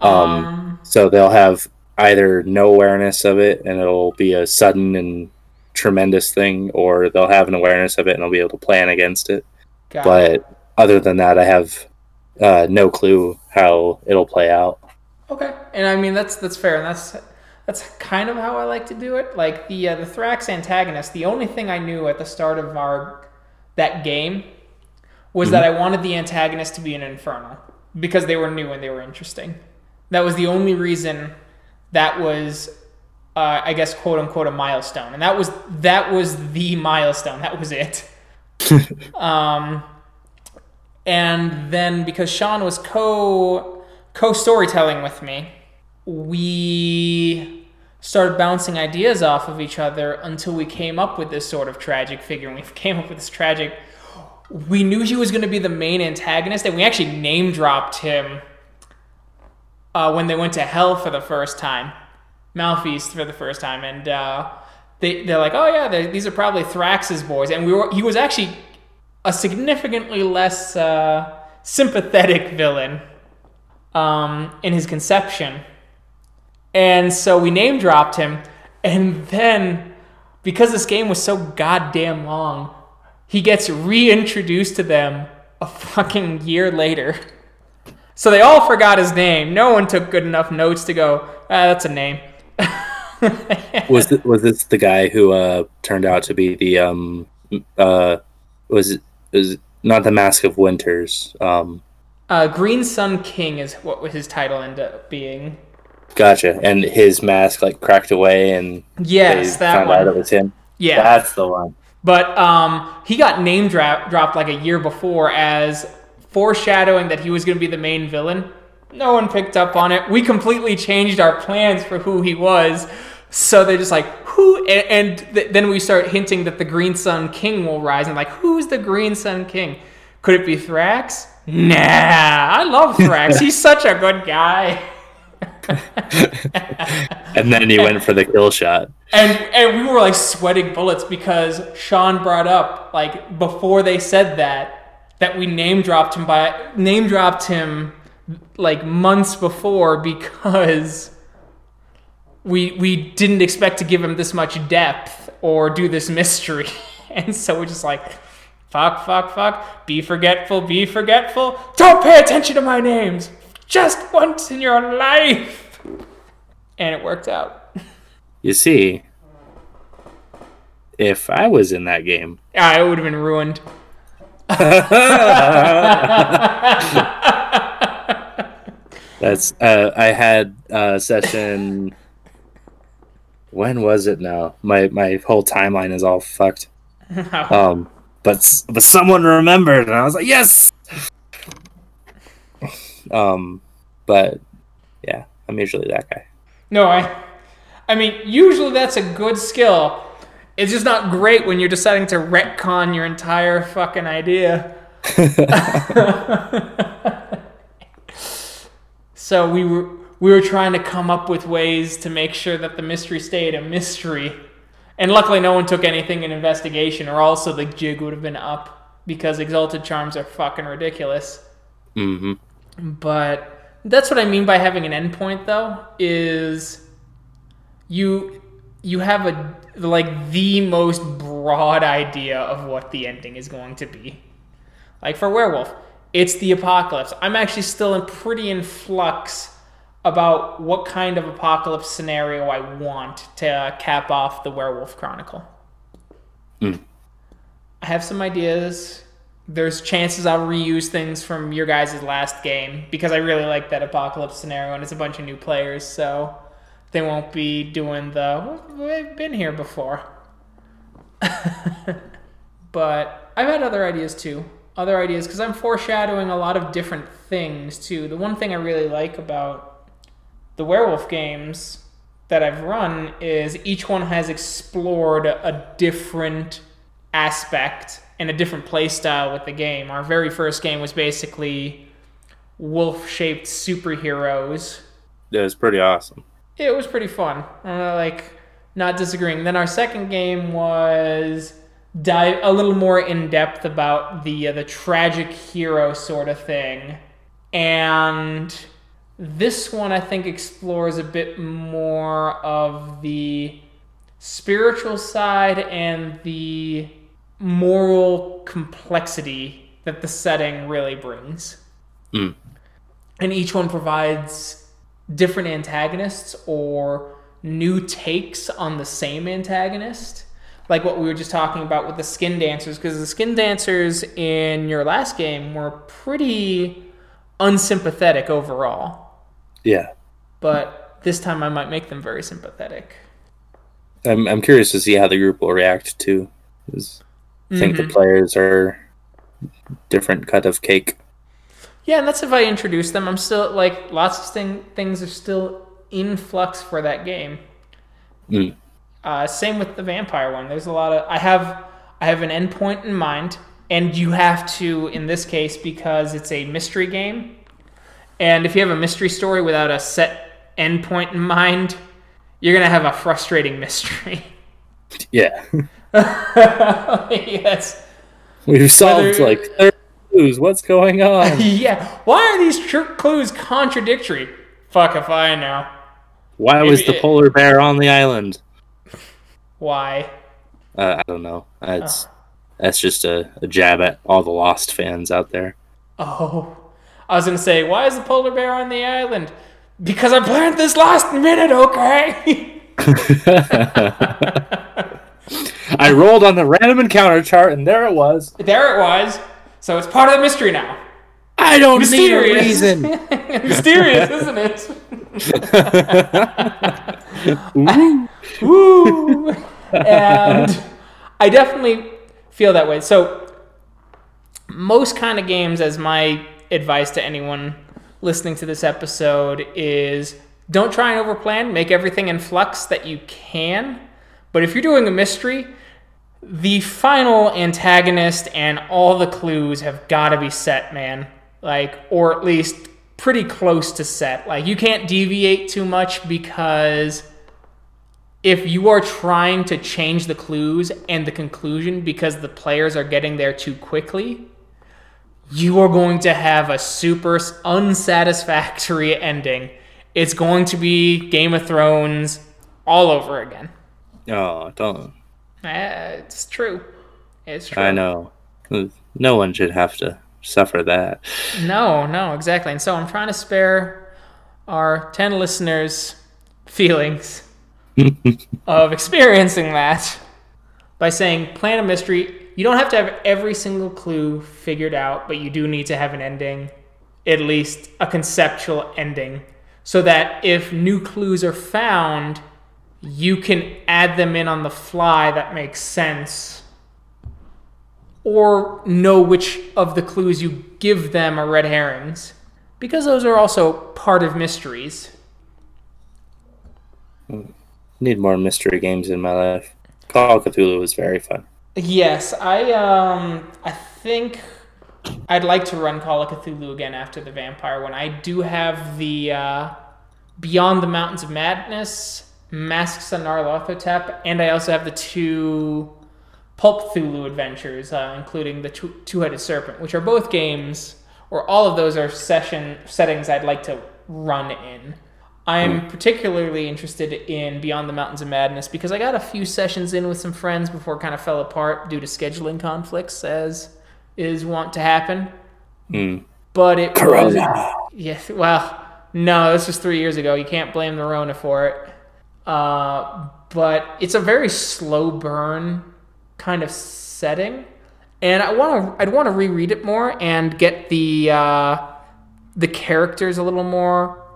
Um, Um. So they'll have either no awareness of it and it'll be a sudden and tremendous thing, or they'll have an awareness of it and they'll be able to plan against it. got it. But other than that, I have uh, no clue how it'll play out. Okay, and I mean that's that's fair, and that's that's kind of how I like to do it. Like the uh, the Thrax antagonist, the only thing I knew at the start of our that game was that I wanted the antagonist to be an infernal because they were new and they were interesting. That was the only reason that was, uh, I guess, quote unquote, a milestone, and that was that was the milestone. That was it. um, and then because Sean was co co storytelling with me, we started bouncing ideas off of each other until we came up with this sort of tragic figure. And we came up with this tragic. We knew he was going to be the main antagonist, and we actually name dropped him uh, when they went to hell for the first time, Malfeas for the first time, and uh, they they're like, oh yeah, these are probably Thrax's boys, and we were he was actually a significantly less uh, sympathetic villain um, in his conception. And so we name dropped him. And then, because this game was so goddamn long, he gets reintroduced to them a fucking year later. So they all forgot his name. No one took good enough notes to go, ah, that's a name. Was th- was this the guy who uh, turned out to be the um uh was it not the Mask of Winters? Um, Uh, Green Sun King is what his title ended up being. gotcha. And his mask like cracked away, and Yes, that found out it one. was him. Yeah. That's the one. But um, he got name dra- dropped like a year before as foreshadowing that he was going to be the main villain. No one picked up on it. We completely changed our plans for who he was. So they're just like, who? And, and th- then we start hinting that the Green Sun King will rise. And like, who's the Green Sun King? Could it be Thrax? Nah, I love Thrax. He's such a good guy. And then he went for the kill shot. And and we were like sweating bullets because Sean brought up like before they said that that we name dropped him by name dropped him like months before because we we didn't expect to give him this much depth or do this mystery. And so we're just like fuck fuck fuck be forgetful be forgetful don't pay attention to my names just once in your life. And it worked out. You see, if I was in that game, I would have been ruined. that's uh, I had a session. When was it now? My my whole timeline is all fucked. Um, but but someone remembered, and I was like, yes. Um, but yeah, I'm usually that guy. No, I I mean, usually that's a good skill. It's just not great when you're deciding to retcon your entire fucking idea. so we were we were trying to come up with ways to make sure that the mystery stayed a mystery. And luckily no one took anything in investigation or also the jig would have been up because exalted charms are fucking ridiculous. hmm But that's what I mean by having an endpoint, though, is you you have a like the most broad idea of what the ending is going to be. Like for werewolf, it's the apocalypse. I'm actually still in pretty in flux about what kind of apocalypse scenario I want to cap off the Werewolf Chronicle. Mm. I have some ideas. There's chances I'll reuse things from your guys' last game because I really like that apocalypse scenario and it's a bunch of new players, so they won't be doing the we've been here before. but I've had other ideas too. Other ideas because I'm foreshadowing a lot of different things too. The one thing I really like about the werewolf games that I've run is each one has explored a different aspect and a different play style with the game. Our very first game was basically wolf shaped superheroes. It was pretty awesome. It was pretty fun. Uh, like, not disagreeing. Then our second game was dive a little more in depth about the uh, the tragic hero sort of thing, and this one I think explores a bit more of the spiritual side and the moral complexity that the setting really brings. Mm. And each one provides different antagonists or new takes on the same antagonist. Like what we were just talking about with the skin dancers, because the skin dancers in your last game were pretty unsympathetic overall. Yeah. But this time I might make them very sympathetic. I'm, I'm curious to see how the group will react to. 'cause I think the players are different cut of cake. Yeah, and that's if I introduce them. I'm still like lots of thing, things are still in flux for that game. Mm. Uh, same with the vampire one. There's a lot of I have I have an endpoint in mind, and you have to in this case because it's a mystery game. And if you have a mystery story without a set endpoint in mind, you're gonna have a frustrating mystery. Yeah. yes. We've solved Whether- like 30 clues. What's going on? Yeah. Why are these tr- clues contradictory? Fuck if I know. Why was the polar bear on the island? Why? Uh, I don't know. That's that's just a, a jab at all the Lost fans out there. Oh, I was gonna say, why is the polar bear on the island? Because I planned this last minute, okay? I rolled on the random encounter chart, and there it was. there it was. So it's part of the mystery now. I don't need a reason. Mysterious, isn't it? Ooh. Woo! and I definitely feel that way. So most kind of games, as my advice to anyone listening to this episode, is don't try and overplan. Make everything in flux that you can. But if you're doing a mystery, the final antagonist and all the clues have got to be set, man. Like, or at least pretty close to set. Like, you can't deviate too much because if you are trying to change the clues and the conclusion because the players are getting there too quickly, you are going to have a super unsatisfactory ending. It's going to be Game of Thrones all over again. Oh, don't. Eh, It's true. It's true. I know. No one should have to suffer that. No, no, exactly. And so I'm trying to spare our 10 listeners feelings of experiencing that by saying plan a mystery. You don't have to have every single clue figured out, but you do need to have an ending, at least a conceptual ending, so that if new clues are found, you can add them in on the fly that makes sense or know which of the clues you give them are red herrings because those are also part of mysteries Need more mystery games in my life. Call of Cthulhu was very fun. Yes i um i think i'd like to run call of cthulhu again after the vampire one. I do have the uh, beyond the mountains of madness masks of Nyarlathotep, and i also have the two pulp Cthulhu adventures uh, including the two- two-headed serpent which are both games or all of those are session settings i'd like to run in I'm particularly interested in Beyond the Mountains of Madness because I got a few sessions in with some friends before it kind of fell apart due to scheduling conflicts, as is wont to happen. Hmm. But it was Corona. yeah, well, no, this was three years ago. You can't blame the Rona for it. Uh, but it's a very slow burn kind of setting, and I want to. I'd want to reread it more and get the uh, the characters a little more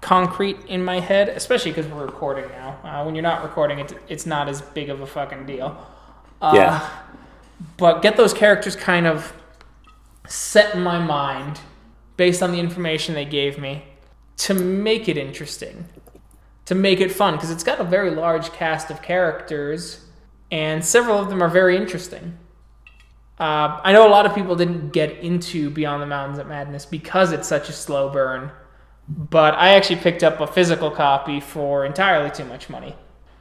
concrete in my head, especially because we're recording now. Uh, when you're not recording, it, it's not as big of a fucking deal. Uh, Yeah. But get those characters kind of set in my mind based on the information they gave me to make it interesting, to make it fun, because it's got a very large cast of characters, and several of them are very interesting. Uh, I know a lot of people didn't get into Beyond the Mountains of Madness because it's such a slow burn, but I actually picked up a physical copy for entirely too much money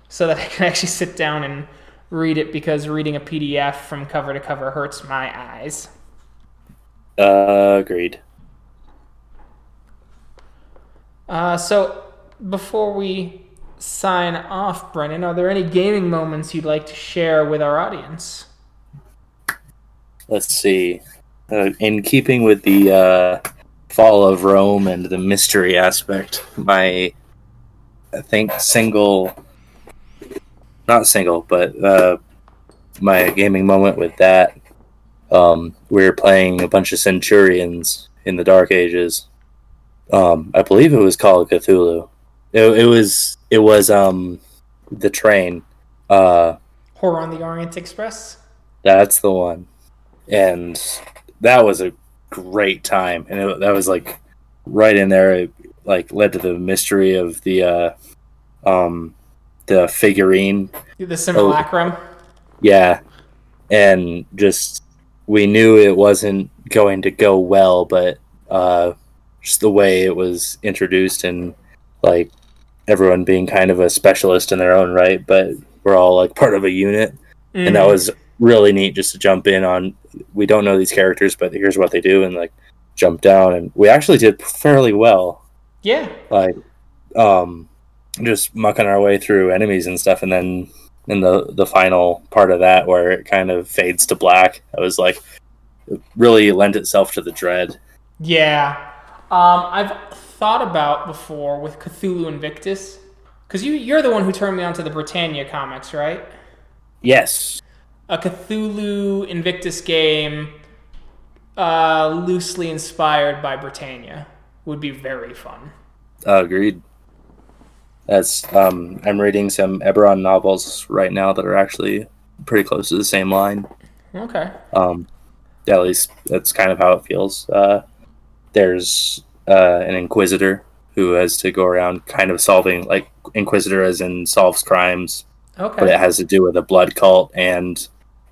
so that I can actually sit down and read it because reading a PDF from cover to cover hurts my eyes. Uh, agreed. Uh, so, before we sign off, Brennan, are there any gaming moments you'd like to share with our audience? Let's see. Uh, in keeping with the uh, fall of Rome and the mystery aspect, my I think single, not single, but uh, my gaming moment with that. Um, we were playing a bunch of Centurions in the Dark Ages. Um, I believe it was called Cthulhu. It, it was it was um the train. Uh, Horror on the Orient Express? that's the one. And that was a great time. And it, that was like right in there. It like led to the mystery of the uh, um, the figurine. The simulacrum? Yeah. And just we knew it wasn't going to go well, but uh, just the way it was introduced and like everyone being kind of a specialist in their own right, but we're all like part of a unit and that Mhm. was really neat just to jump in on we don't know these characters but here's what they do and like jump down and we actually did fairly well Yeah. like um just mucking our way through enemies and stuff and then in the the final part of that where it kind of fades to black i was like really lent itself to the dread Yeah. Um, I've thought about before with Cthulhu Invictus. Because you, you're the one who turned me on to the Britannia comics, right? yes a Cthulhu Invictus game, uh, loosely inspired by Britannia, would be very fun. uh, agreed that's um i'm reading some eberron novels right now that are actually pretty close to the same line Okay. um at least that's kind of how it feels uh there's uh an inquisitor who has to go around kind of solving like inquisitor as in solves crimes Okay. but it has to do with a blood cult and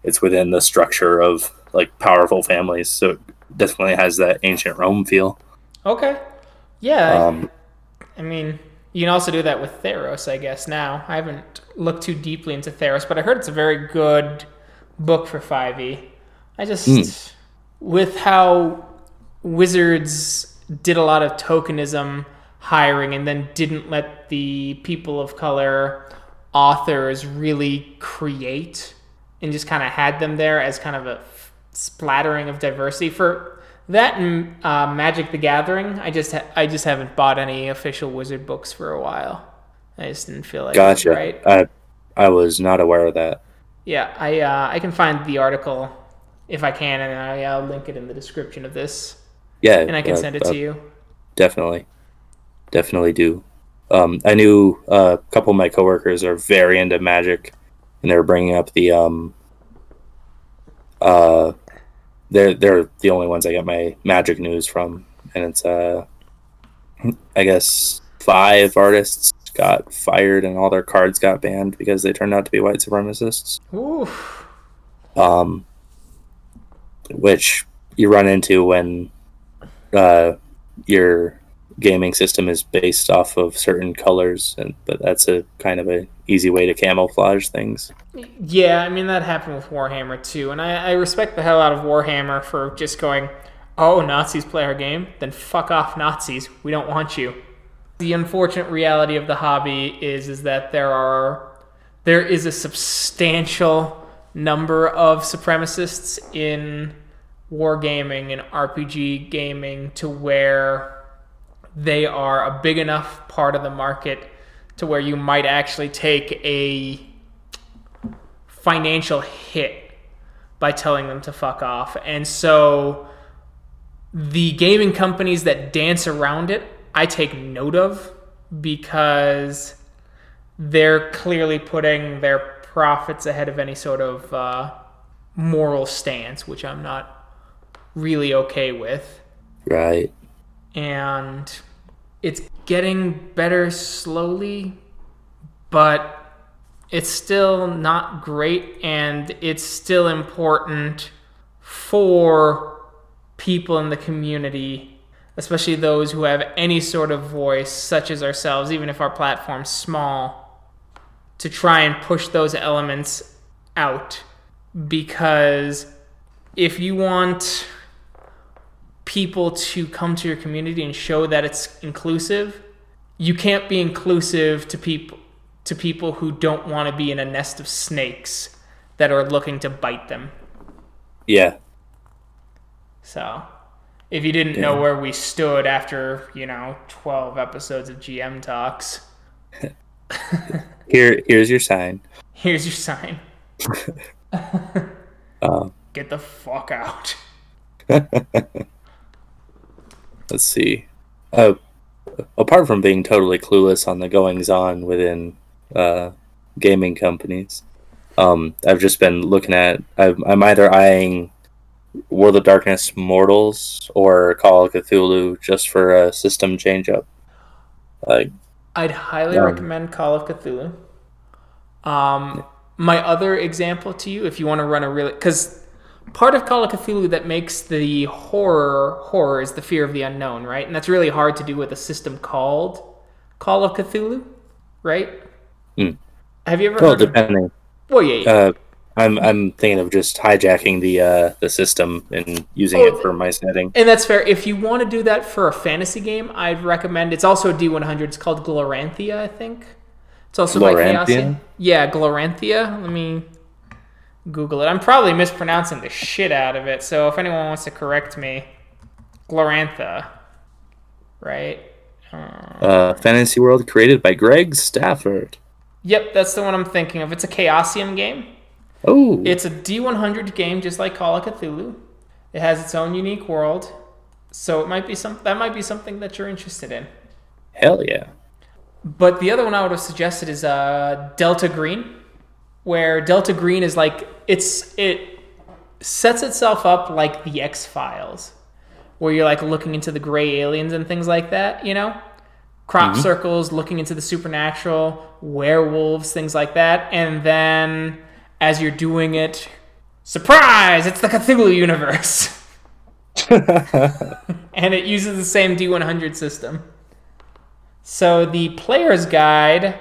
it's within the structure of like powerful families so it definitely has that ancient rome feel okay. Yeah. um I mean, you can also do that with Theros, I guess. Now, I haven't looked too deeply into Theros, but I heard it's a very good book for 5e. I just, Hmm. with how Wizards did a lot of tokenism hiring and then didn't let the people of color authors really create and just kind of had them there as kind of a f- splattering of diversity for that and uh, Magic the Gathering. I just ha- I just haven't bought any official Wizard books for a while. I just didn't feel like gotcha right. i i was not aware of that Yeah, I uh, I can find the article if I can, and I, I'll link it in the description of this, yeah and I can uh, send it uh, to you. definitely definitely do um i knew uh, a couple of my coworkers are very into magic and they were bringing up the um uh they're they're the only ones i get my magic news from. And it's uh i guess five artists got fired and all their cards got banned because they turned out to be white supremacists. Ooh, um, which you run into when uh, your gaming system is based off of certain colors, and but that's a kind of a easy way to camouflage things. yeah, I mean that happened with Warhammer too, and I, I respect the hell out of Warhammer for just going, "Oh, Nazis play our game, then fuck off, Nazis. We don't want you." The unfortunate reality of the hobby is is that there are there is a substantial number of supremacists in wargaming and RPG gaming to where they are a big enough part of the market to where you might actually take a financial hit by telling them to fuck off. And so the gaming companies that dance around it, I take note of because they're clearly putting their profits ahead of any sort of uh, moral stance, which I'm not really okay with. Right. And it's getting better slowly, but it's still not great, and it's still important for people in the community, especially those who have any sort of voice, such as ourselves, even if our platform's small, to try and push those elements out. Because if you want people to come to your community and show that it's inclusive, you can't be inclusive to people to people who don't want to be in a nest of snakes that are looking to bite them. Yeah. So, if you didn't know where we stood after, you know, 12 episodes of GM talks, Here here's your sign. here's your sign. Um, Get the fuck out. let's see. Uh, apart from being totally clueless on the goings on within uh, gaming companies, um, I've just been looking at. I'm, I'm either eyeing World of Darkness Mortals or Call of Cthulhu just for a system change up. Like, I'd highly Yeah. recommend Call of Cthulhu. Um, my other example to you, if you want to run a really, because part of Call of Cthulhu that makes the horror horror is the fear of the unknown, right? And that's really hard to do with a system called Call of Cthulhu, right? Hmm. Have you ever well, heard? Of, depending. well, yeah, yeah. Uh, I'm I'm thinking of just hijacking the uh, the system and using Oh, it for my setting. And that's fair. If you want to do that for a fantasy game, I'd recommend. It's also a D100. It's called Gloranthia, I think. It's also by Gloranthia? Chaosium. Yeah, Gloranthia. Let me Google it. I'm probably mispronouncing the shit out of it. So if anyone wants to correct me, Glorantha, right? Uh, Uh, fantasy world created by Greg Stafford. yep, that's the one I'm thinking of. It's a Chaosium game. Oh, It's a D100 game, just like Call of Cthulhu. It has its own unique world, so it might be some that might be something that you're interested in. hell yeah! But the other one I would have suggested is uh, Delta Green, where Delta Green is like it's it sets itself up like the X Files, where you're like looking into the gray aliens and things like that. You know, crop mm-hmm. circles, looking into the supernatural, werewolves, things like that, and then as you're doing it, surprise! It's the Cthulhu universe, and it uses the same D100 system. So the player's guide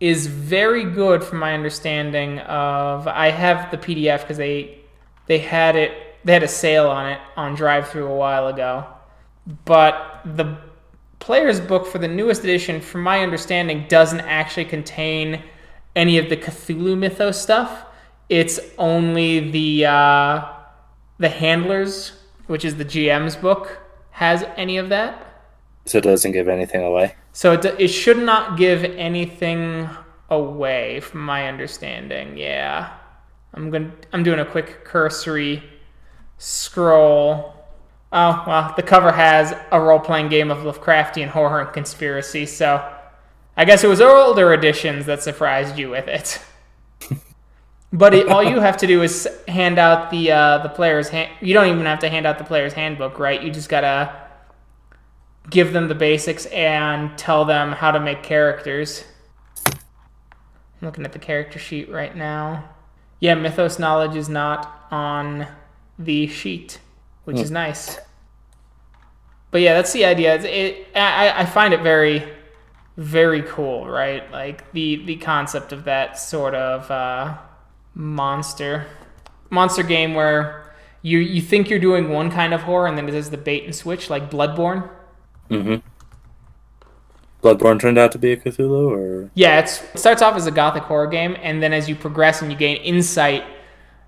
is very good from my understanding of I have the PDF because they they had it they had a sale on it on drive through a while ago. But the player's book for the newest edition, from my understanding, doesn't actually contain any of the Cthulhu mythos stuff. It's only the uh, the handlers, which is the GM's book, has any of that. So it doesn't give anything away. So it, it should not give anything away, from my understanding. Yeah, I'm going. I'm doing a quick cursory scroll. Oh well, the cover has a role-playing game of Lovecraftian horror and conspiracy. So I guess it was older editions that surprised you with it. But it, all you have to do is hand out the uh, the player's hand. You don't even have to hand out the player's handbook, right? You just gotta give them the basics and tell them how to make characters. I'm looking at the character sheet right now. Yeah, mythos knowledge is not on the sheet, which is nice. But yeah, that's the idea. It's, it, I, I find it very, very cool, right? Like the the concept of that sort of uh, monster monster game where you you think you're doing one kind of horror and then it does the bait and switch, like Bloodborne. Mm-hmm. Bloodborne turned out to be a Cthulhu, or Yeah, it's, it starts off as a gothic horror game, and then as you progress and you gain insight,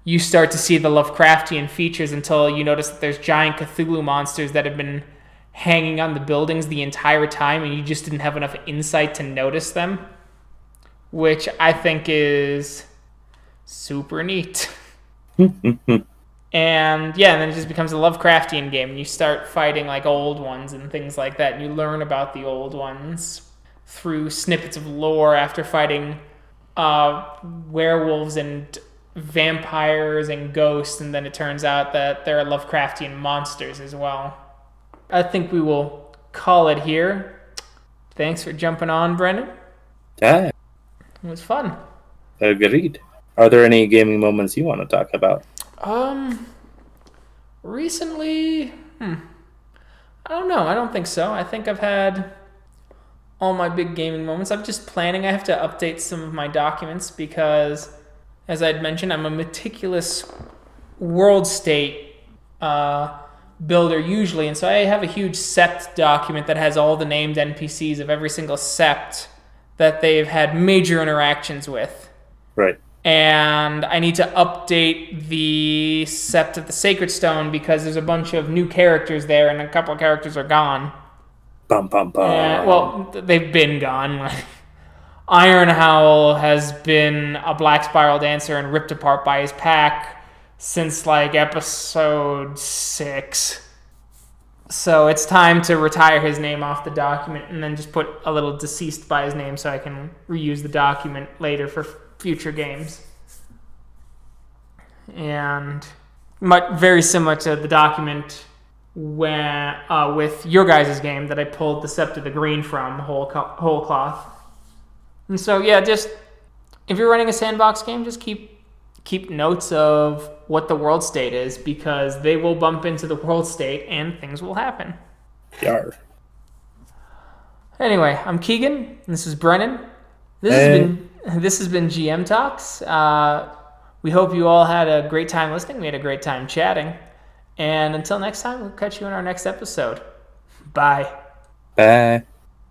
you start to see the Lovecraftian features until you notice that there's giant Cthulhu monsters that have been hanging on the buildings the entire time and you just didn't have enough insight to notice them, which I think is super neat. and yeah, and then it just becomes a Lovecraftian game and you start fighting like old ones and things like that and you learn about the old ones through snippets of lore after fighting uh, werewolves and vampires and ghosts, and then it turns out that there are Lovecraftian monsters as well. I think we will call it here. Thanks for jumping on, Brennan. Yeah, It was fun. agreed. Are there any gaming moments you want to talk about? Um, recently, hmm, I don't know. I don't think so. I think I've had all my big gaming moments. I'm just planning. I have to update some of my documents because, as I'd mentioned, I'm a meticulous world state uh, builder usually, and so I have a huge sept document that has all the named NPCs of every single sept that they've had major interactions with Right. And I need to update the Sept of the Sacred Stone because there's a bunch of new characters there, and a couple of characters are gone. Bum bum bum. Uh, well, they've been gone. Iron Howl has been a Black Spiral Dancer and ripped apart by his pack since like episode six. So it's time to retire his name off the document and then just put a little deceased by his name so I can reuse the document later for future games. And much, very similar to the document when uh, with your guys' game that I pulled the Sept of the Green from whole co- whole cloth. And so yeah, just if you're running a sandbox game, just keep keep notes of what the world state is because they will bump into the world state and things will happen. Yar. Anyway, I'm Keegan. and This is Brennan. This Hey. has been this has been GM Talks. Uh, we hope you all had a great time listening. We had a great time chatting. And until next time, we'll catch you in our next episode. Bye. Bye.